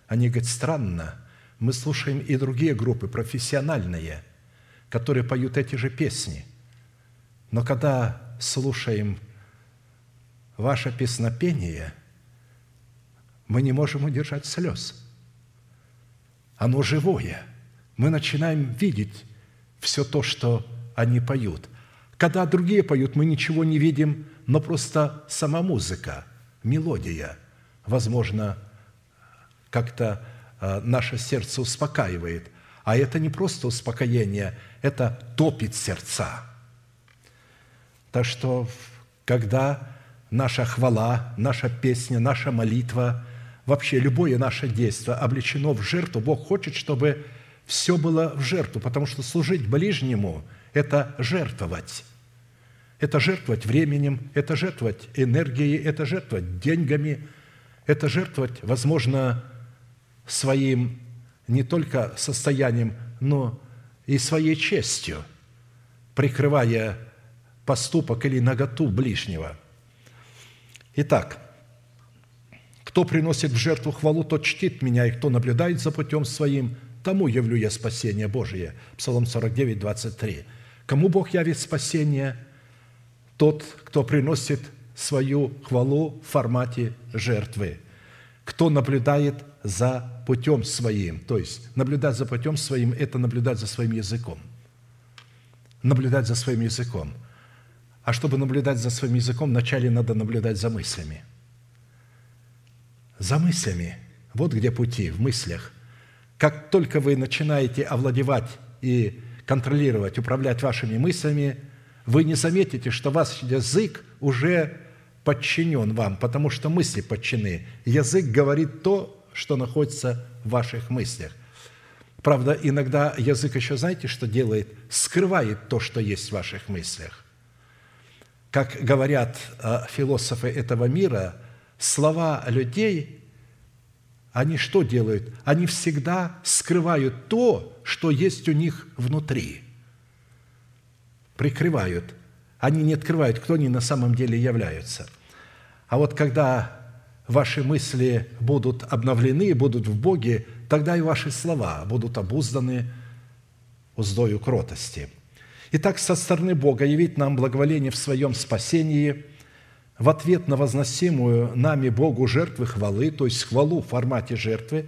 они говорят, странно, мы слушаем и другие группы, профессиональные, которые поют эти же песни. Но когда слушаем ваше песнопение, мы не можем удержать слез. Оно живое. Мы начинаем видеть все то, что они поют. Когда другие поют, мы ничего не видим, но просто сама музыка, мелодия, возможно, как-то наше сердце успокаивает. А это не просто успокоение, это топит сердца. Так что, когда наша хвала, наша песня, наша молитва вообще любое наше действие облечено в жертву. Бог хочет, чтобы все было в жертву, потому что служить ближнему – это жертвовать. Это жертвовать временем, это жертвовать энергией, это жертвовать деньгами, это жертвовать, возможно, своим не только состоянием, но и своей честью, прикрывая поступок или наготу ближнего. Итак, кто приносит в жертву хвалу, тот чтит меня, и кто наблюдает за путем своим, тому явлю я спасение Божие. Псалом 49, 23. Кому Бог явит спасение? Тот, кто приносит свою хвалу в формате жертвы. Кто наблюдает за путем своим. То есть наблюдать за путем своим – это наблюдать за своим языком. Наблюдать за своим языком. А чтобы наблюдать за своим языком, вначале надо наблюдать за мыслями. За мыслями. Вот где пути, в мыслях. Как только вы начинаете овладевать и контролировать, управлять вашими мыслями, вы не заметите, что ваш язык уже подчинен вам, потому что мысли подчинены. Язык говорит то, что находится в ваших мыслях. Правда, иногда язык еще, знаете, что делает? Скрывает то, что есть в ваших мыслях. Как говорят э, философы этого мира, слова людей, они что делают? Они всегда скрывают то, что есть у них внутри. Прикрывают. Они не открывают, кто они на самом деле являются. А вот когда ваши мысли будут обновлены, будут в Боге, тогда и ваши слова будут обузданы уздою кротости. Итак, со стороны Бога явить нам благоволение в своем спасении в ответ на возносимую нами Богу жертвы хвалы, то есть хвалу в формате жертвы,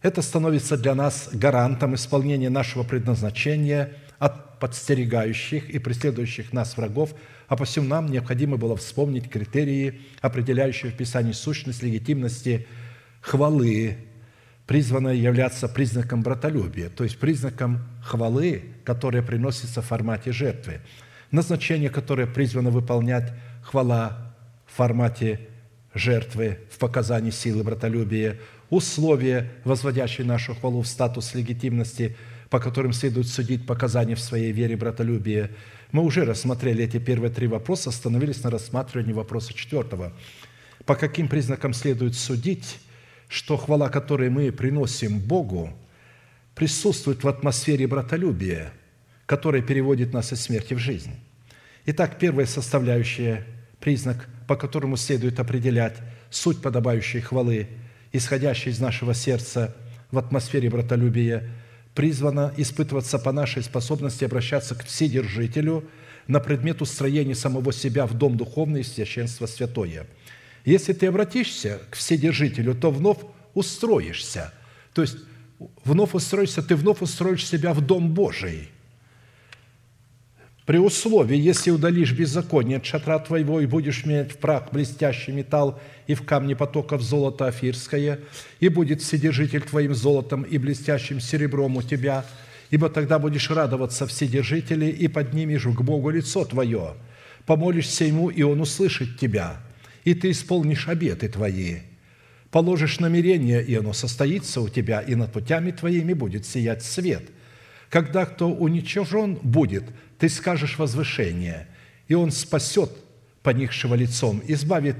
это становится для нас гарантом исполнения нашего предназначения от подстерегающих и преследующих нас врагов – а посему нам необходимо было вспомнить критерии, определяющие в Писании сущность легитимности хвалы, призванная являться признаком братолюбия, то есть признаком хвалы, которая приносится в формате жертвы. Назначение, которое призвано выполнять хвала в формате жертвы, в показании силы братолюбия, условия, возводящие нашу хвалу в статус легитимности, по которым следует судить показания в своей вере братолюбия – мы уже рассмотрели эти первые три вопроса, остановились на рассматривании вопроса четвертого. По каким признакам следует судить, что хвала, которую мы приносим Богу, присутствует в атмосфере братолюбия, которая переводит нас из смерти в жизнь? Итак, первая составляющая, признак, по которому следует определять суть подобающей хвалы, исходящей из нашего сердца в атмосфере братолюбия – призвана испытываться по нашей способности обращаться к Вседержителю на предмет устроения самого себя в дом духовный и священство святое. Если ты обратишься к Вседержителю, то вновь устроишься. То есть вновь устроишься, ты вновь устроишь себя в дом Божий – при условии, если удалишь беззаконие от шатра твоего и будешь менять в прах блестящий металл и в камне потоков золото афирское, и будет вседержитель твоим золотом и блестящим серебром у тебя, ибо тогда будешь радоваться вседержителе и поднимешь к Богу лицо твое, помолишься Ему, и Он услышит тебя, и ты исполнишь обеты твои, положишь намерение, и оно состоится у тебя, и над путями твоими будет сиять свет. Когда кто уничтожен будет – ты скажешь возвышение, и Он спасет поникшего лицом, избавит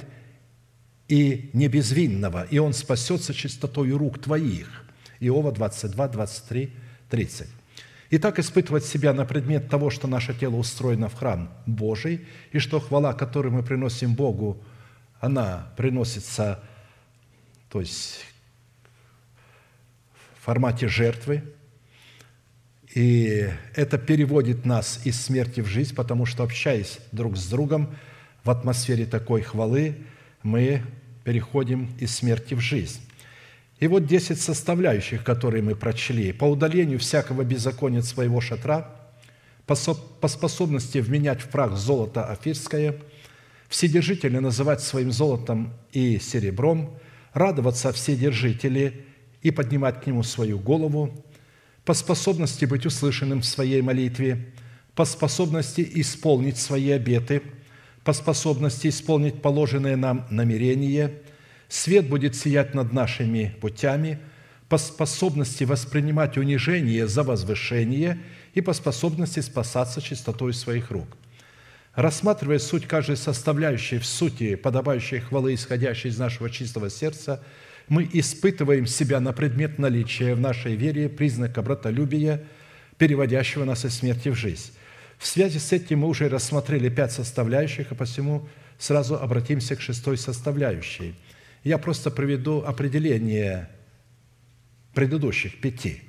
и небезвинного, и Он спасется чистотою рук твоих». Иова 22, 23, 30. Итак, испытывать себя на предмет того, что наше тело устроено в храм Божий, и что хвала, которую мы приносим Богу, она приносится, то есть в формате жертвы, и это переводит нас из смерти в жизнь, потому что, общаясь друг с другом в атмосфере такой хвалы, мы переходим из смерти в жизнь. И вот десять составляющих, которые мы прочли. По удалению всякого беззакония своего шатра, по способности вменять в прах золото афирское, вседержители называть своим золотом и серебром, радоваться вседержители и поднимать к нему свою голову, по способности быть услышанным в своей молитве, по способности исполнить свои обеты, по способности исполнить положенное нам намерение, Свет будет сиять над нашими путями по способности воспринимать унижение за возвышение и по способности спасаться чистотой своих рук. Рассматривая суть каждой составляющей в сути подобающей хвалы, исходящей из нашего чистого сердца, мы испытываем себя на предмет наличия в нашей вере признака братолюбия, переводящего нас из смерти в жизнь. В связи с этим мы уже рассмотрели пять составляющих, а посему сразу обратимся к шестой составляющей. Я просто приведу определение предыдущих пяти.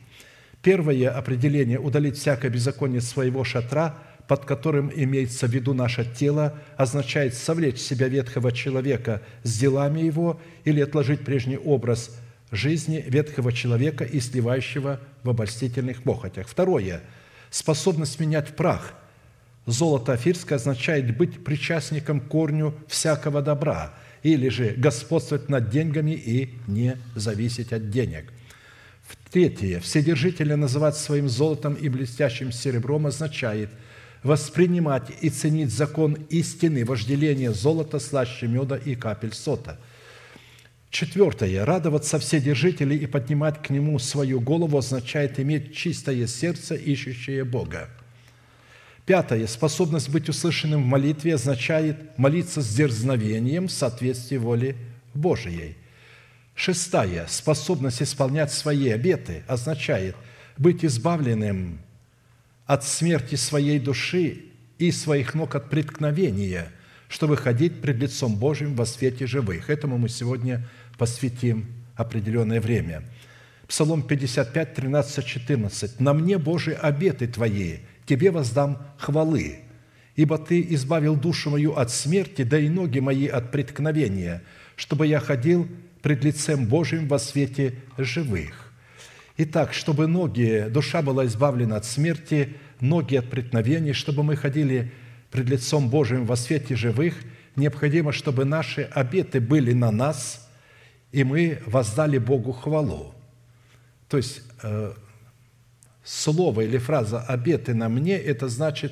Первое определение – удалить всякое беззаконие своего шатра, под которым имеется в виду наше тело, означает совлечь себя ветхого человека с делами его или отложить прежний образ жизни ветхого человека и сливающего в обольстительных похотях. Второе – способность менять в прах – Золото афирское означает быть причастником корню всякого добра или же господствовать над деньгами и не зависеть от денег. В третье, вседержителя называть своим золотом и блестящим серебром означает воспринимать и ценить закон истины, вожделения золота слаще меда и капель сота. Четвертое. Радоваться вседержителю и поднимать к нему свою голову означает иметь чистое сердце, ищущее Бога. Пятое. Способность быть услышанным в молитве означает молиться с дерзновением в соответствии воле Божией. Шестая. Способность исполнять свои обеты означает быть избавленным от смерти своей души и своих ног от преткновения, чтобы ходить пред лицом Божьим во свете живых. Этому мы сегодня посвятим определенное время. Псалом 55, 13, 14. «На мне, Божие, обеты Твои, Тебе воздам хвалы, ибо Ты избавил душу мою от смерти, да и ноги мои от преткновения, чтобы я ходил пред лицем Божьим во свете живых». Итак, чтобы ноги, душа была избавлена от смерти, ноги от преткновений, чтобы мы ходили пред лицом Божьим во свете живых, необходимо, чтобы наши обеты были на нас, и мы воздали Богу хвалу. То есть э, слово или фраза «обеты на мне» – это значит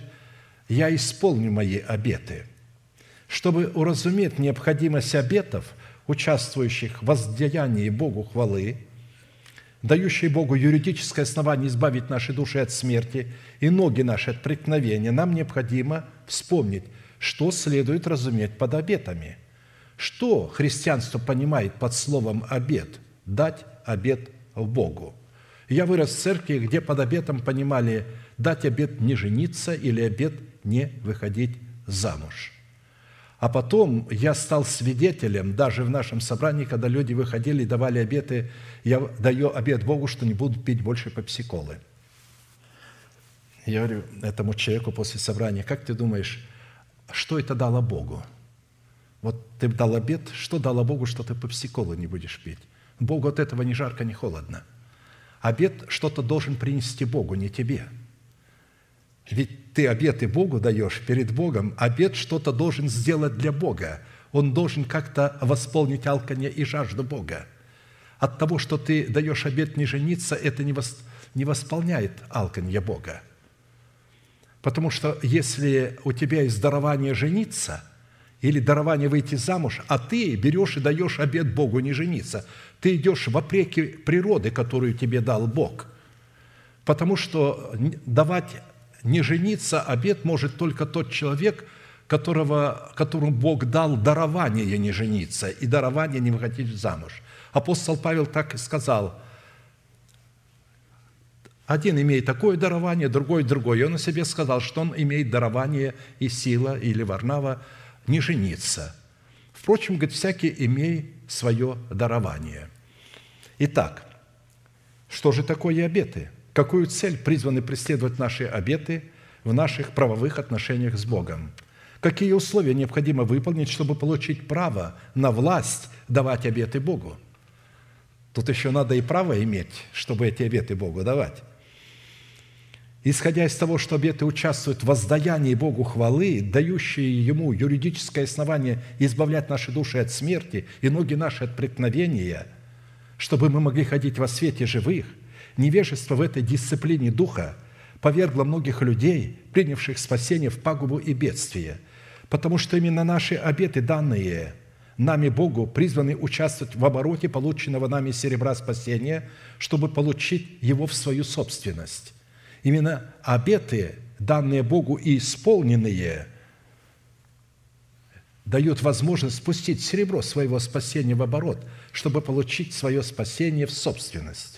«я исполню мои обеты». Чтобы уразуметь необходимость обетов, участвующих в воздаянии Богу хвалы, дающие Богу юридическое основание избавить наши души от смерти и ноги наши от преткновения, нам необходимо вспомнить, что следует разуметь под обетами. Что христианство понимает под словом «обет»? Дать обет Богу – я вырос в церкви, где под обетом понимали дать обет не жениться или обет не выходить замуж. А потом я стал свидетелем, даже в нашем собрании, когда люди выходили и давали обеты, я даю обет Богу, что не буду пить больше попсиколы. Я говорю этому человеку после собрания, как ты думаешь, что это дало Богу? Вот ты дал обет, что дало Богу, что ты попсиколы не будешь пить? Богу от этого ни жарко, ни холодно – Обед что-то должен принести Богу, не тебе. Ведь ты обеты Богу даешь перед Богом, обед что-то должен сделать для Бога. Он должен как-то восполнить алканье и жажду Бога. От того, что ты даешь обед не жениться, это не, вос, не восполняет алканье Бога. Потому что если у тебя есть дарование жениться – или дарование выйти замуж, а ты берешь и даешь обед Богу не жениться. Ты идешь вопреки природы, которую тебе дал Бог. Потому что давать не жениться обед может только тот человек, которого, которому Бог дал дарование не жениться и дарование не выходить замуж. Апостол Павел так и сказал, один имеет такое дарование, другой другое. И он о себе сказал, что он имеет дарование и сила, или Варнава, не жениться. Впрочем, говорит, всякий имей свое дарование. Итак, что же такое обеты? Какую цель призваны преследовать наши обеты в наших правовых отношениях с Богом? Какие условия необходимо выполнить, чтобы получить право на власть давать обеты Богу? Тут еще надо и право иметь, чтобы эти обеты Богу давать. Исходя из того, что обеты участвуют в воздаянии Богу хвалы, дающие Ему юридическое основание избавлять наши души от смерти и ноги наши от преткновения, чтобы мы могли ходить во свете живых, невежество в этой дисциплине духа повергло многих людей, принявших спасение в пагубу и бедствие, потому что именно наши обеты данные нами Богу призваны участвовать в обороте полученного нами серебра спасения, чтобы получить его в свою собственность. Именно обеты, данные Богу и исполненные, дают возможность спустить серебро своего спасения в оборот, чтобы получить свое спасение в собственность.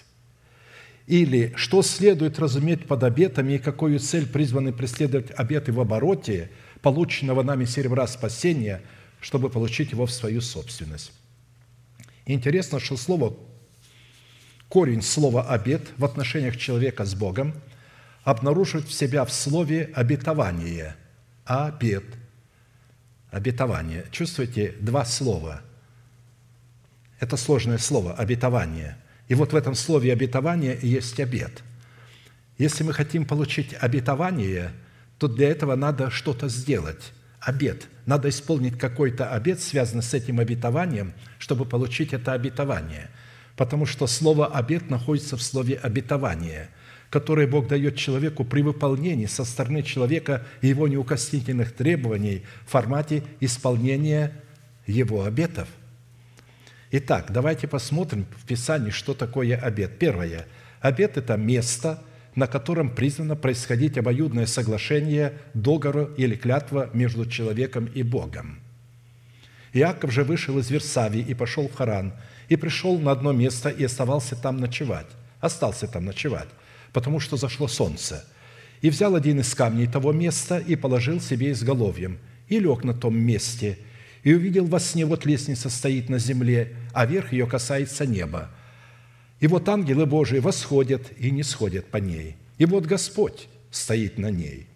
Или что следует разуметь под обетами и какую цель призваны преследовать обеты в обороте полученного нами серебра спасения, чтобы получить его в свою собственность. Интересно, что слово, корень слова «обет» в отношениях человека с Богом обнаруживает в себя в слове «обетование», «обет», «обетование». Чувствуете, два слова. Это сложное слово «обетование». И вот в этом слове «обетование» есть обет. Если мы хотим получить обетование, то для этого надо что-то сделать. Обет. Надо исполнить какой-то обет, связанный с этим обетованием, чтобы получить это обетование. Потому что слово «обет» находится в слове «обетование», которое Бог дает человеку при выполнении со стороны человека его неукоснительных требований в формате исполнения его обетов. Итак, давайте посмотрим в Писании, что такое обет. Первое. Обет – это место, на котором призвано происходить обоюдное соглашение, договор или клятва между человеком и Богом. Иаков же вышел из Версавии и пошел в Харан, и пришел на одно место и оставался там ночевать. Остался там ночевать, потому что зашло солнце. И взял один из камней того места и положил себе изголовьем, и лег на том месте – и увидел во сне, вот лестница стоит на земле, а верх ее касается неба. И вот ангелы Божии восходят и не сходят по ней. И вот Господь стоит на ней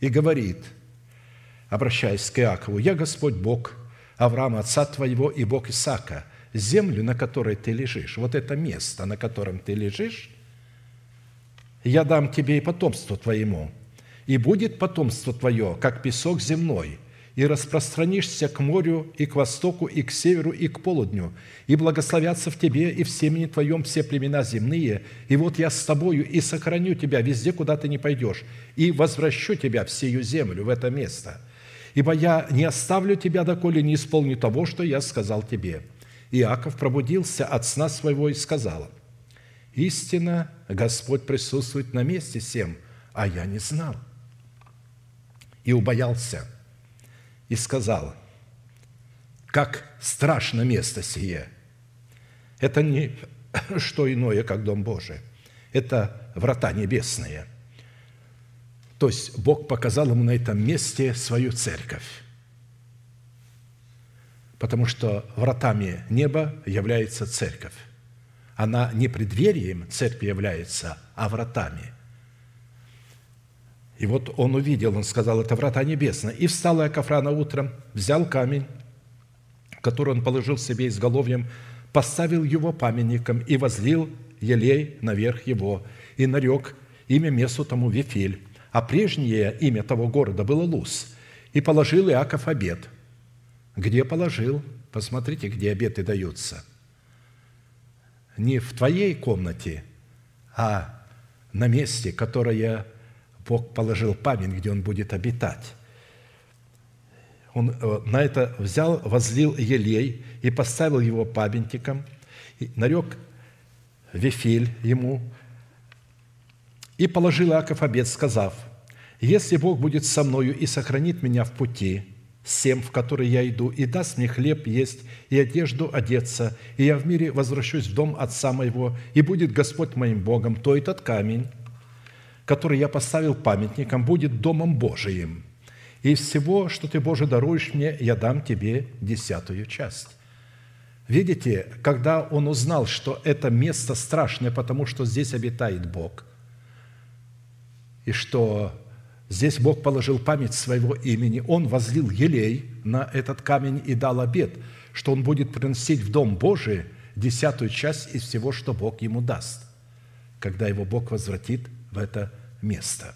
и говорит, обращаясь к Иакову, «Я Господь Бог Авраама, отца твоего, и Бог Исаака, землю, на которой ты лежишь, вот это место, на котором ты лежишь, я дам тебе и потомству твоему, и будет потомство твое, как песок земной – и распространишься к морю, и к востоку, и к северу, и к полудню, и благословятся в тебе и в семени твоем все племена земные, и вот я с тобою и сохраню тебя везде, куда ты не пойдешь, и возвращу тебя в сию землю, в это место. Ибо я не оставлю тебя, доколе не исполню того, что я сказал тебе». Иаков пробудился от сна своего и сказал, «Истина, Господь присутствует на месте всем, а я не знал». И убоялся – и сказал, как страшно место сие. Это не что иное, как Дом Божий. Это врата небесные. То есть Бог показал ему на этом месте свою церковь. Потому что вратами неба является церковь. Она не преддверием церкви является, а вратами – и вот он увидел, он сказал, это врата небесные. И встал Иаков рано утром, взял камень, который он положил себе изголовьем, поставил его памятником и возлил елей наверх его, и нарек имя месту тому Вифиль. А прежнее имя того города было Луз. И положил Иаков обед. Где положил? Посмотрите, где обеты даются. Не в твоей комнате, а на месте, которое Бог положил память, где он будет обитать. Он э, на это взял, возлил елей и поставил его памятником, и нарек Вифиль ему, и положил Иаков обед, сказав, «Если Бог будет со мною и сохранит меня в пути, всем, в который я иду, и даст мне хлеб есть, и одежду одеться, и я в мире возвращусь в дом отца моего, и будет Господь моим Богом, то этот камень, который я поставил памятником, будет домом Божиим. И всего, что ты, Боже, даруешь мне, я дам тебе десятую часть». Видите, когда он узнал, что это место страшное, потому что здесь обитает Бог, и что здесь Бог положил память своего имени, он возлил елей на этот камень и дал обет, что он будет приносить в Дом Божий десятую часть из всего, что Бог ему даст, когда его Бог возвратит в это место.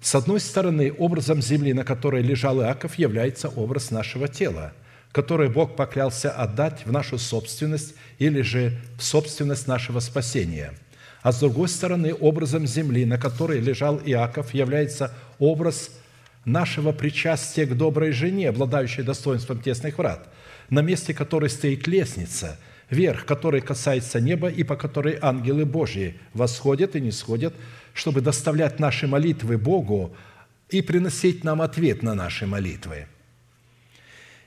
С одной стороны, образом земли, на которой лежал Иаков, является образ нашего тела, которое Бог поклялся отдать в нашу собственность или же в собственность нашего спасения. А с другой стороны, образом земли, на которой лежал Иаков, является образ нашего причастия к доброй жене, обладающей достоинством тесных врат, на месте которой стоит лестница, верх которой касается неба и по которой ангелы Божьи восходят и не сходят, чтобы доставлять наши молитвы Богу и приносить нам ответ на наши молитвы.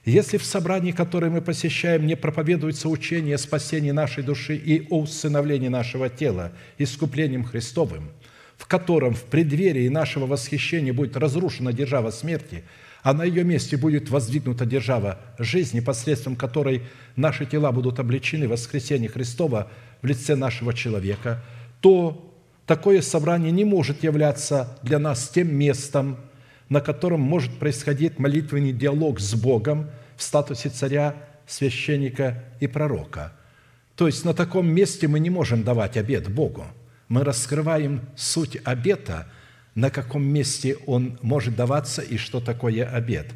Если в собрании, которое мы посещаем, не проповедуется учение о спасении нашей души и о усыновлении нашего тела искуплением Христовым, в котором в преддверии нашего восхищения будет разрушена держава смерти – а на ее месте будет воздвигнута держава жизни, посредством которой наши тела будут обличены в воскресении Христова в лице нашего человека, то такое собрание не может являться для нас тем местом, на котором может происходить молитвенный диалог с Богом в статусе царя, священника и пророка. То есть на таком месте мы не можем давать обед Богу. Мы раскрываем суть обета – на каком месте он может даваться и что такое обед.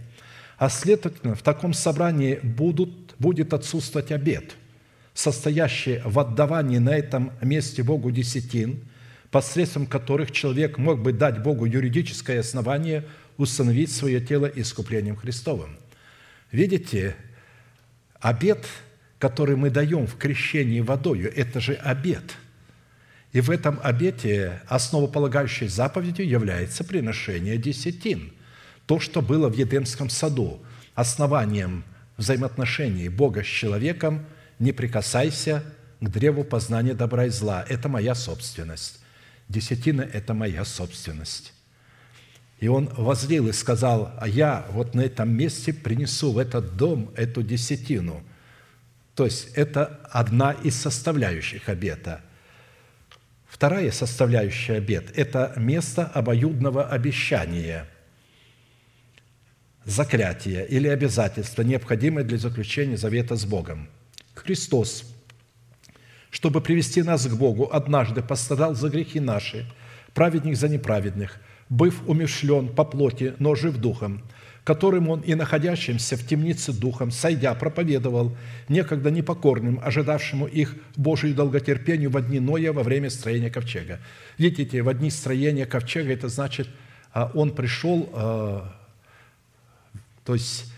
А следовательно, в таком собрании будут, будет отсутствовать обед, состоящий в отдавании на этом месте Богу десятин, посредством которых человек мог бы дать Богу юридическое основание установить свое тело искуплением Христовым. Видите, обед, который мы даем в крещении водою, это же обед – и в этом обете основополагающей заповедью является приношение десятин. То, что было в Едемском саду, основанием взаимоотношений Бога с человеком, не прикасайся к древу познания добра и зла. Это моя собственность. Десятина – это моя собственность. И он возлил и сказал, а я вот на этом месте принесу в этот дом эту десятину. То есть это одна из составляющих обета – Вторая составляющая обет – это место обоюдного обещания, заклятия или обязательства, необходимое для заключения завета с Богом. Христос, чтобы привести нас к Богу, однажды пострадал за грехи наши, праведник за неправедных, быв умешлен по плоти, но жив духом – которым он и находящимся в темнице духом, сойдя, проповедовал некогда непокорным, ожидавшему их Божию долготерпению в дни Ноя во время строения ковчега. Видите, в дни строения ковчега это значит, а, он пришел, а, то есть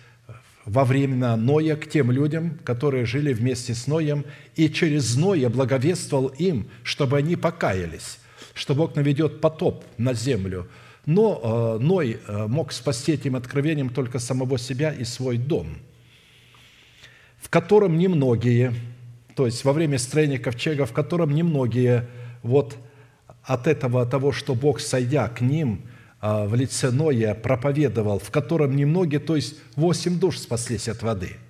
во времена Ноя к тем людям, которые жили вместе с Ноем, и через Ноя благовествовал им, чтобы они покаялись, что Бог наведет потоп на землю – но э, Ной э, мог спасти этим откровением только самого себя и свой дом, в котором немногие, то есть во время строения ковчега, в котором немногие вот от этого того, что Бог, сойдя к ним в лице Ноя, проповедовал, в котором немногие, то есть восемь душ спаслись от воды –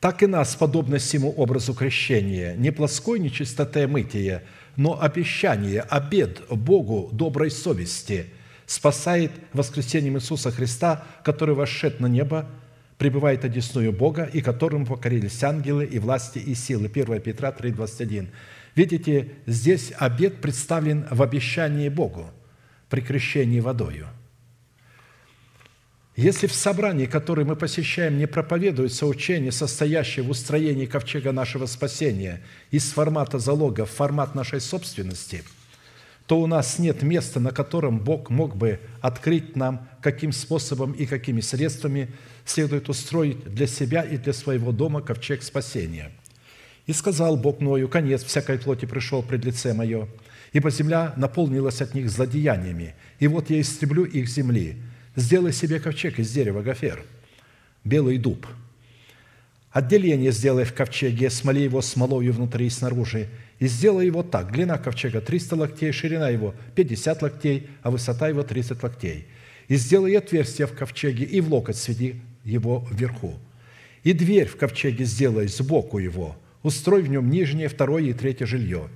так и нас, подобно всему образу крещения, не плоской нечистоты мытия, но обещание, обед Богу доброй совести спасает воскресением Иисуса Христа, который вошед на небо, пребывает одесную Бога, и которому покорились ангелы и власти и силы. 1 Петра 3, 21. Видите, здесь обед представлен в обещании Богу при крещении водою – если в собрании, которое мы посещаем, не проповедуется учение, состоящее в устроении ковчега нашего спасения из формата залога в формат нашей собственности, то у нас нет места, на котором Бог мог бы открыть нам, каким способом и какими средствами следует устроить для себя и для своего дома ковчег спасения. «И сказал Бог Ною, конец всякой плоти пришел пред лице мое, ибо земля наполнилась от них злодеяниями, и вот я истреблю их земли, Сделай себе ковчег из дерева гофер, белый дуб. Отделение сделай в ковчеге, смоли его смолою внутри и снаружи, и сделай его так. Длина ковчега 300 локтей, ширина его 50 локтей, а высота его 30 локтей. И сделай отверстие в ковчеге, и в локоть сведи его вверху. И дверь в ковчеге сделай сбоку его, устрой в нем нижнее, второе и третье жилье.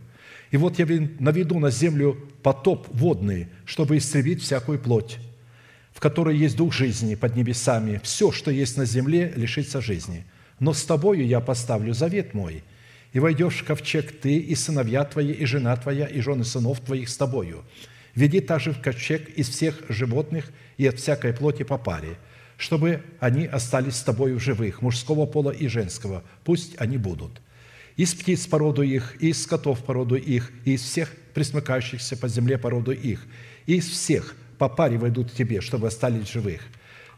И вот я наведу на землю потоп водный, чтобы истребить всякую плоть в которой есть дух жизни под небесами, все, что есть на земле, лишится жизни. Но с тобою я поставлю завет мой, и войдешь в ковчег ты, и сыновья твои, и жена твоя, и жены сынов твоих с тобою. Веди также в ковчег из всех животных и от всякой плоти по паре, чтобы они остались с тобою живых, мужского пола и женского, пусть они будут. Из птиц породу их, и из скотов породу их, и из всех присмыкающихся по земле породу их, и из всех по паре войдут к тебе, чтобы остались живых.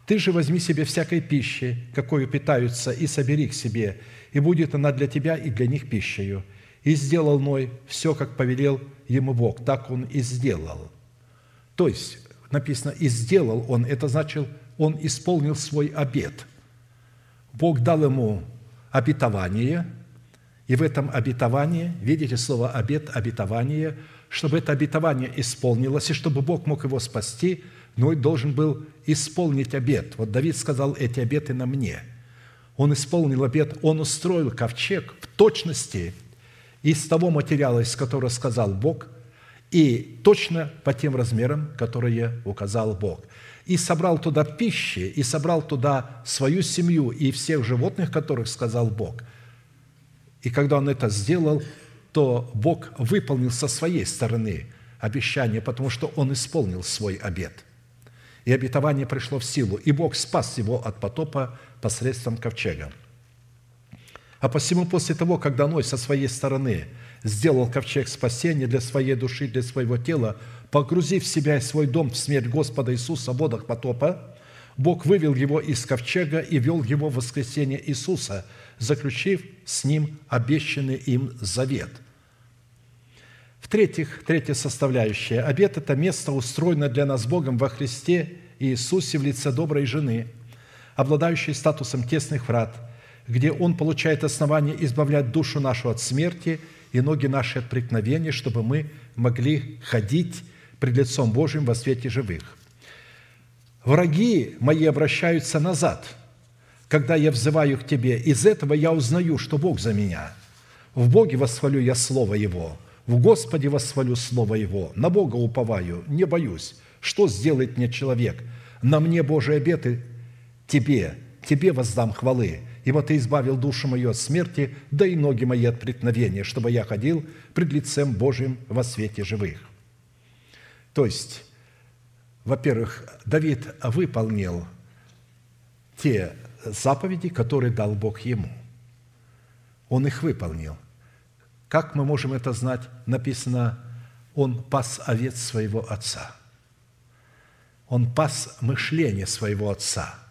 Ты же возьми себе всякой пищи, какую питаются, и собери к себе, и будет она для тебя и для них пищею. И сделал Ной все, как повелел ему Бог, так он и сделал. То есть, написано, и сделал он, это значит, он исполнил свой обет. Бог дал ему обетование, и в этом обетовании, видите слово «обет», «обетование», чтобы это обетование исполнилось, и чтобы Бог мог его спасти, Ной должен был исполнить обет. Вот Давид сказал, эти обеты на мне. Он исполнил обет, он устроил ковчег в точности из того материала, из которого сказал Бог, и точно по тем размерам, которые указал Бог. И собрал туда пищи, и собрал туда свою семью и всех животных, которых сказал Бог. И когда он это сделал, то Бог выполнил со своей стороны обещание, потому что он исполнил свой обет. И обетование пришло в силу, и Бог спас его от потопа посредством ковчега. А посему после того, когда Ной со своей стороны сделал ковчег спасения для своей души, для своего тела, погрузив себя и свой дом в смерть Господа Иисуса в водах потопа, Бог вывел его из ковчега и вел его в воскресение Иисуса, заключив с ним обещанный им завет. В-третьих, третья составляющая. Обет – это место, устроено для нас Богом во Христе Иисусе в лице доброй жены, обладающей статусом тесных врат – где Он получает основание избавлять душу нашу от смерти и ноги наши от преткновения, чтобы мы могли ходить пред лицом Божьим во свете живых. Враги мои обращаются назад, когда я взываю к Тебе. Из этого я узнаю, что Бог за меня. В Боге восхвалю я Слово Его, в Господе восхвалю Слово Его, на Бога уповаю, не боюсь. Что сделает мне человек? На мне Божие обеты Тебе, Тебе воздам хвалы ибо Ты избавил душу мою от смерти, да и ноги мои от преткновения, чтобы я ходил пред лицем Божьим во свете живых». То есть, во-первых, Давид выполнил те заповеди, которые дал Бог ему. Он их выполнил. Как мы можем это знать? Написано, он пас овец своего отца. Он пас мышление своего отца –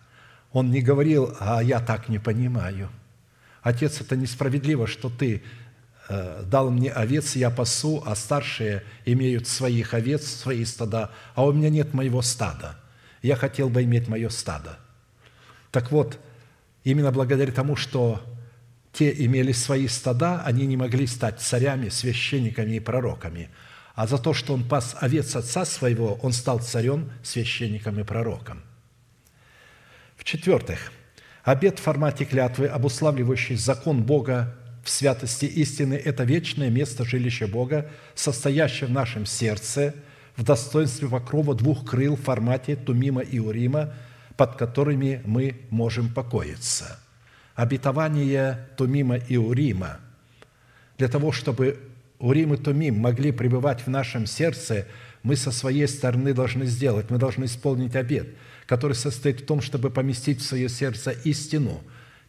он не говорил, а я так не понимаю. Отец, это несправедливо, что ты э, дал мне овец, я пасу, а старшие имеют своих овец, свои стада, а у меня нет моего стада. Я хотел бы иметь мое стадо. Так вот, именно благодаря тому, что те имели свои стада, они не могли стать царями, священниками и пророками. А за то, что он пас овец отца своего, он стал царем, священником и пророком – в-четвертых, обет в формате клятвы, обуславливающий закон Бога в святости истины – это вечное место жилища Бога, состоящее в нашем сердце в достоинстве покрова двух крыл в формате Тумима и Урима, под которыми мы можем покоиться. Обетование Тумима и Урима для того, чтобы Урим и Тумим могли пребывать в нашем сердце, мы со своей стороны должны сделать, мы должны исполнить обет – который состоит в том, чтобы поместить в свое сердце истину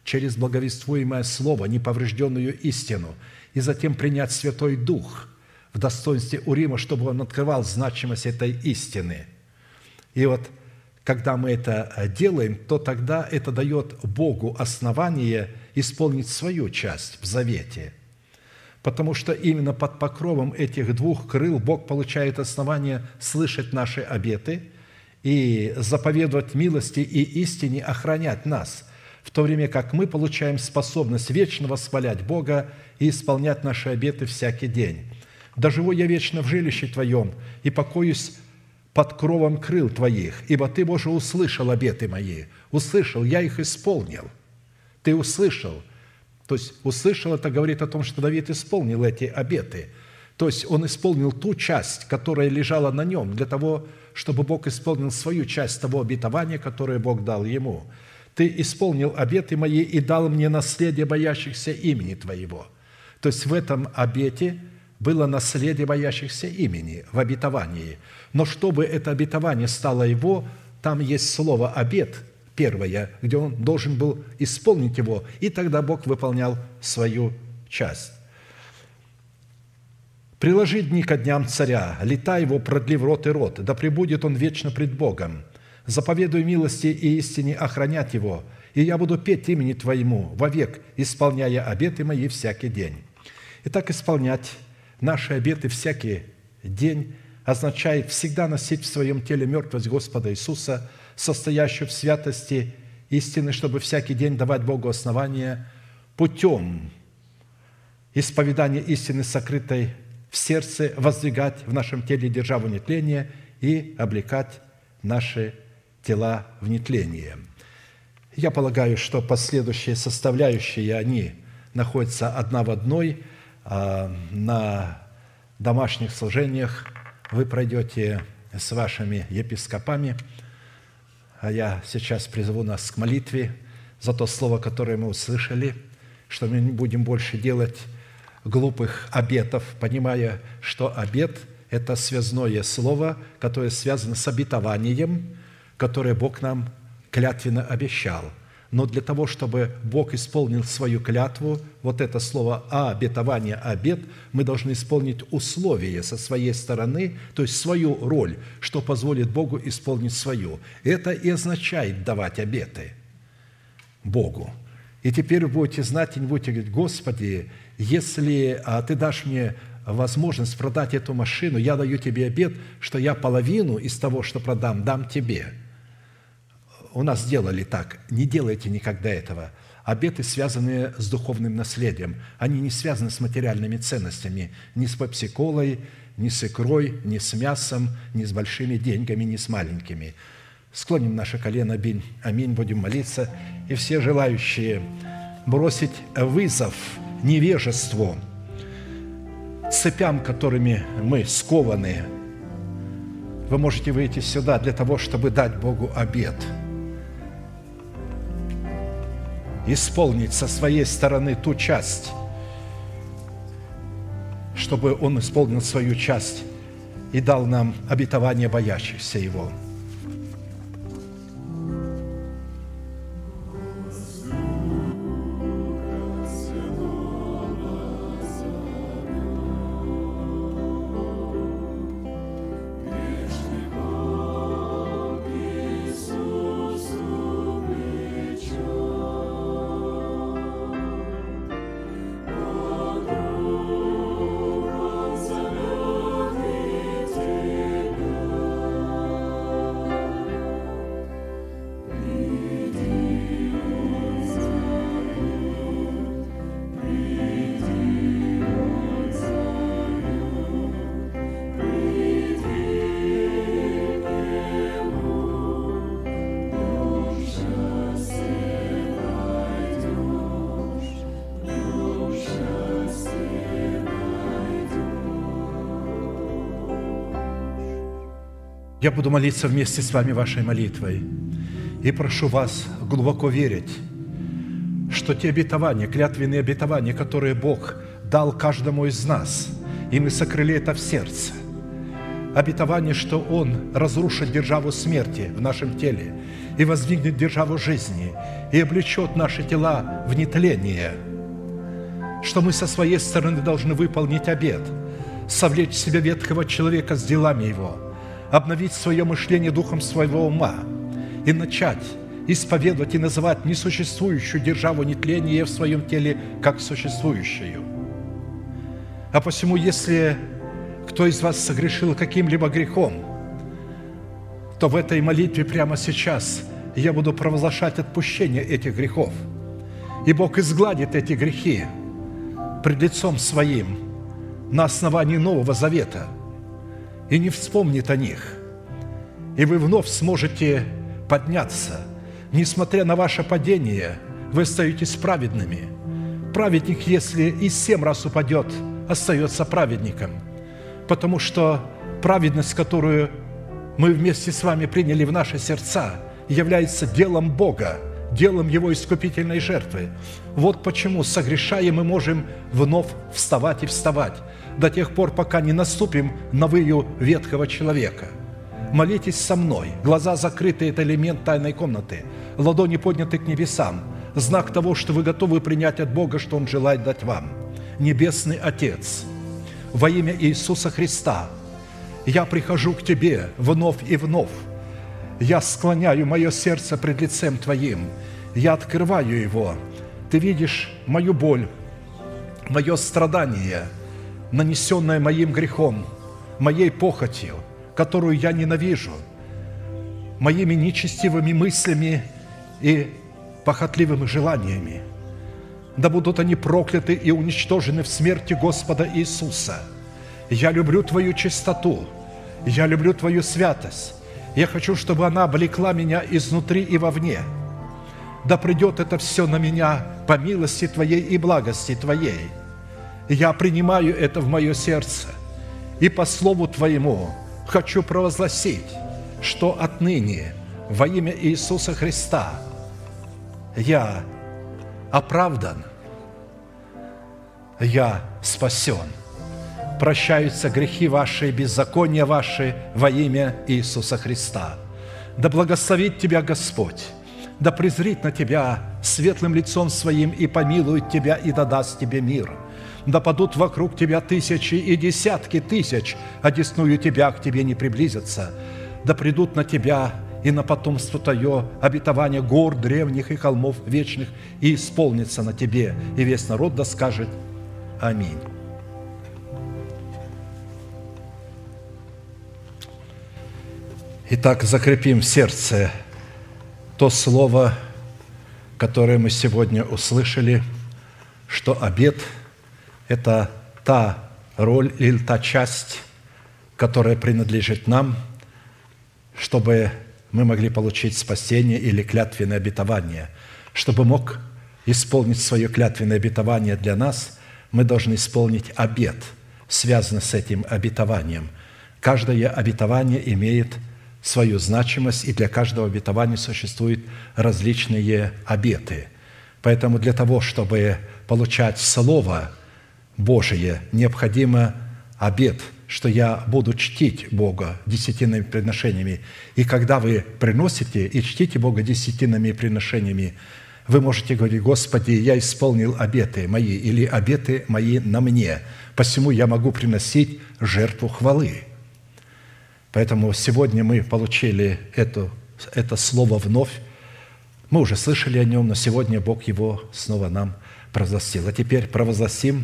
через благовествуемое слово, неповрежденную истину, и затем принять Святой Дух в достоинстве Урима, чтобы он открывал значимость этой истины. И вот когда мы это делаем, то тогда это дает Богу основание исполнить свою часть в завете. Потому что именно под покровом этих двух крыл Бог получает основание слышать наши обеты – и заповедовать милости и истине охранять нас, в то время как мы получаем способность вечно восхвалять Бога и исполнять наши обеты всякий день. «Да живу я вечно в жилище Твоем и покоюсь под кровом крыл Твоих, ибо Ты, Боже, услышал обеты мои, услышал, я их исполнил». Ты услышал. То есть услышал, это говорит о том, что Давид исполнил эти обеты. То есть он исполнил ту часть, которая лежала на нем, для того, чтобы Бог исполнил свою часть того обетования, которое Бог дал ему. Ты исполнил обеты мои и дал мне наследие боящихся имени Твоего. То есть в этом обете было наследие боящихся имени, в обетовании. Но чтобы это обетование стало его, там есть слово «обет», первое, где он должен был исполнить его, и тогда Бог выполнял свою часть. Приложи дни ко дням царя, лета его продли в рот и рот, да пребудет он вечно пред Богом. Заповедую милости и истине охранять его, и я буду петь имени Твоему вовек, исполняя обеты мои всякий день». Итак, исполнять наши обеты всякий день означает всегда носить в своем теле мертвость Господа Иисуса, состоящую в святости истины, чтобы всякий день давать Богу основания путем исповедания истины, сокрытой в сердце, воздвигать в нашем теле державу нетления и облекать наши тела в нетление. Я полагаю, что последующие составляющие, они находятся одна в одной. А на домашних служениях вы пройдете с вашими епископами. А я сейчас призову нас к молитве за то слово, которое мы услышали, что мы не будем больше делать глупых обетов, понимая, что обет – это связное слово, которое связано с обетованием, которое Бог нам клятвенно обещал – но для того, чтобы Бог исполнил свою клятву, вот это слово «а», обетование, обет, мы должны исполнить условия со своей стороны, то есть свою роль, что позволит Богу исполнить свою. Это и означает давать обеты Богу. И теперь вы будете знать и не будете говорить, Господи, если а, Ты дашь мне возможность продать эту машину, я даю Тебе обет, что я половину из того, что продам, дам Тебе – у нас делали так. Не делайте никогда этого. Обеты, связанные с духовным наследием, они не связаны с материальными ценностями, ни с пепсиколой, ни с икрой, ни с мясом, ни с большими деньгами, ни с маленькими. Склоним наше колено, аминь, аминь, будем молиться. И все желающие бросить вызов невежеству, цепям, которыми мы скованы, вы можете выйти сюда для того, чтобы дать Богу обед – исполнить со своей стороны ту часть, чтобы Он исполнил свою часть и дал нам обетование боящихся Его – Я буду молиться вместе с вами вашей молитвой. И прошу вас глубоко верить, что те обетования, клятвенные обетования, которые Бог дал каждому из нас, и мы сокрыли это в сердце, обетование, что Он разрушит державу смерти в нашем теле и воздвигнет державу жизни и облечет наши тела в нетление, что мы со своей стороны должны выполнить обет, совлечь себя ветхого человека с делами его – обновить свое мышление духом своего ума и начать исповедовать и называть несуществующую державу нетления в своем теле как существующую. А посему, если кто из вас согрешил каким-либо грехом, то в этой молитве прямо сейчас я буду провозглашать отпущение этих грехов. И Бог изгладит эти грехи пред лицом Своим на основании Нового Завета – и не вспомнит о них. И вы вновь сможете подняться. Несмотря на ваше падение, вы остаетесь праведными. Праведник, если и семь раз упадет, остается праведником. Потому что праведность, которую мы вместе с вами приняли в наши сердца, является делом Бога, делом Его искупительной жертвы. Вот почему, согрешая, мы можем вновь вставать и вставать до тех пор, пока не наступим на выю ветхого человека. Молитесь со мной. Глаза закрыты – это элемент тайной комнаты. Ладони подняты к небесам. Знак того, что вы готовы принять от Бога, что Он желает дать вам. Небесный Отец, во имя Иисуса Христа, я прихожу к Тебе вновь и вновь. Я склоняю мое сердце пред лицем Твоим. Я открываю его. Ты видишь мою боль, мое страдание, нанесенное моим грехом, моей похотью, которую я ненавижу, моими нечестивыми мыслями и похотливыми желаниями. Да будут они прокляты и уничтожены в смерти Господа Иисуса. Я люблю Твою чистоту, я люблю Твою святость. Я хочу, чтобы она облекла меня изнутри и вовне. Да придет это все на меня по милости Твоей и благости Твоей. Я принимаю это в мое сердце. И по Слову Твоему хочу провозгласить, что отныне во имя Иисуса Христа – я оправдан, я спасен. Прощаются грехи ваши, беззакония ваши во имя Иисуса Христа. Да благословит тебя Господь, да презрит на тебя светлым лицом своим и помилует тебя и дадаст тебе мир. Да падут вокруг тебя тысячи и десятки тысяч, а десную тебя к тебе не приблизятся. Да придут на тебя и на потомство Твое обетование гор древних и холмов вечных, и исполнится на Тебе, и весь народ да скажет Аминь. Итак, закрепим в сердце то слово, которое мы сегодня услышали, что обед – это та роль или та часть, которая принадлежит нам, чтобы мы могли получить спасение или клятвенное обетование. Чтобы мог исполнить свое клятвенное обетование для нас, мы должны исполнить обет, связанный с этим обетованием. Каждое обетование имеет свою значимость, и для каждого обетования существуют различные обеты. Поэтому для того, чтобы получать Слово Божие, необходимо обет – что я буду чтить Бога десятинными приношениями. И когда вы приносите и чтите Бога десятинными приношениями, вы можете говорить, Господи, я исполнил обеты мои или обеты мои на мне, посему я могу приносить жертву хвалы. Поэтому сегодня мы получили это, это слово вновь. Мы уже слышали о нем, но сегодня Бог его снова нам провозгласил. А теперь провозгласим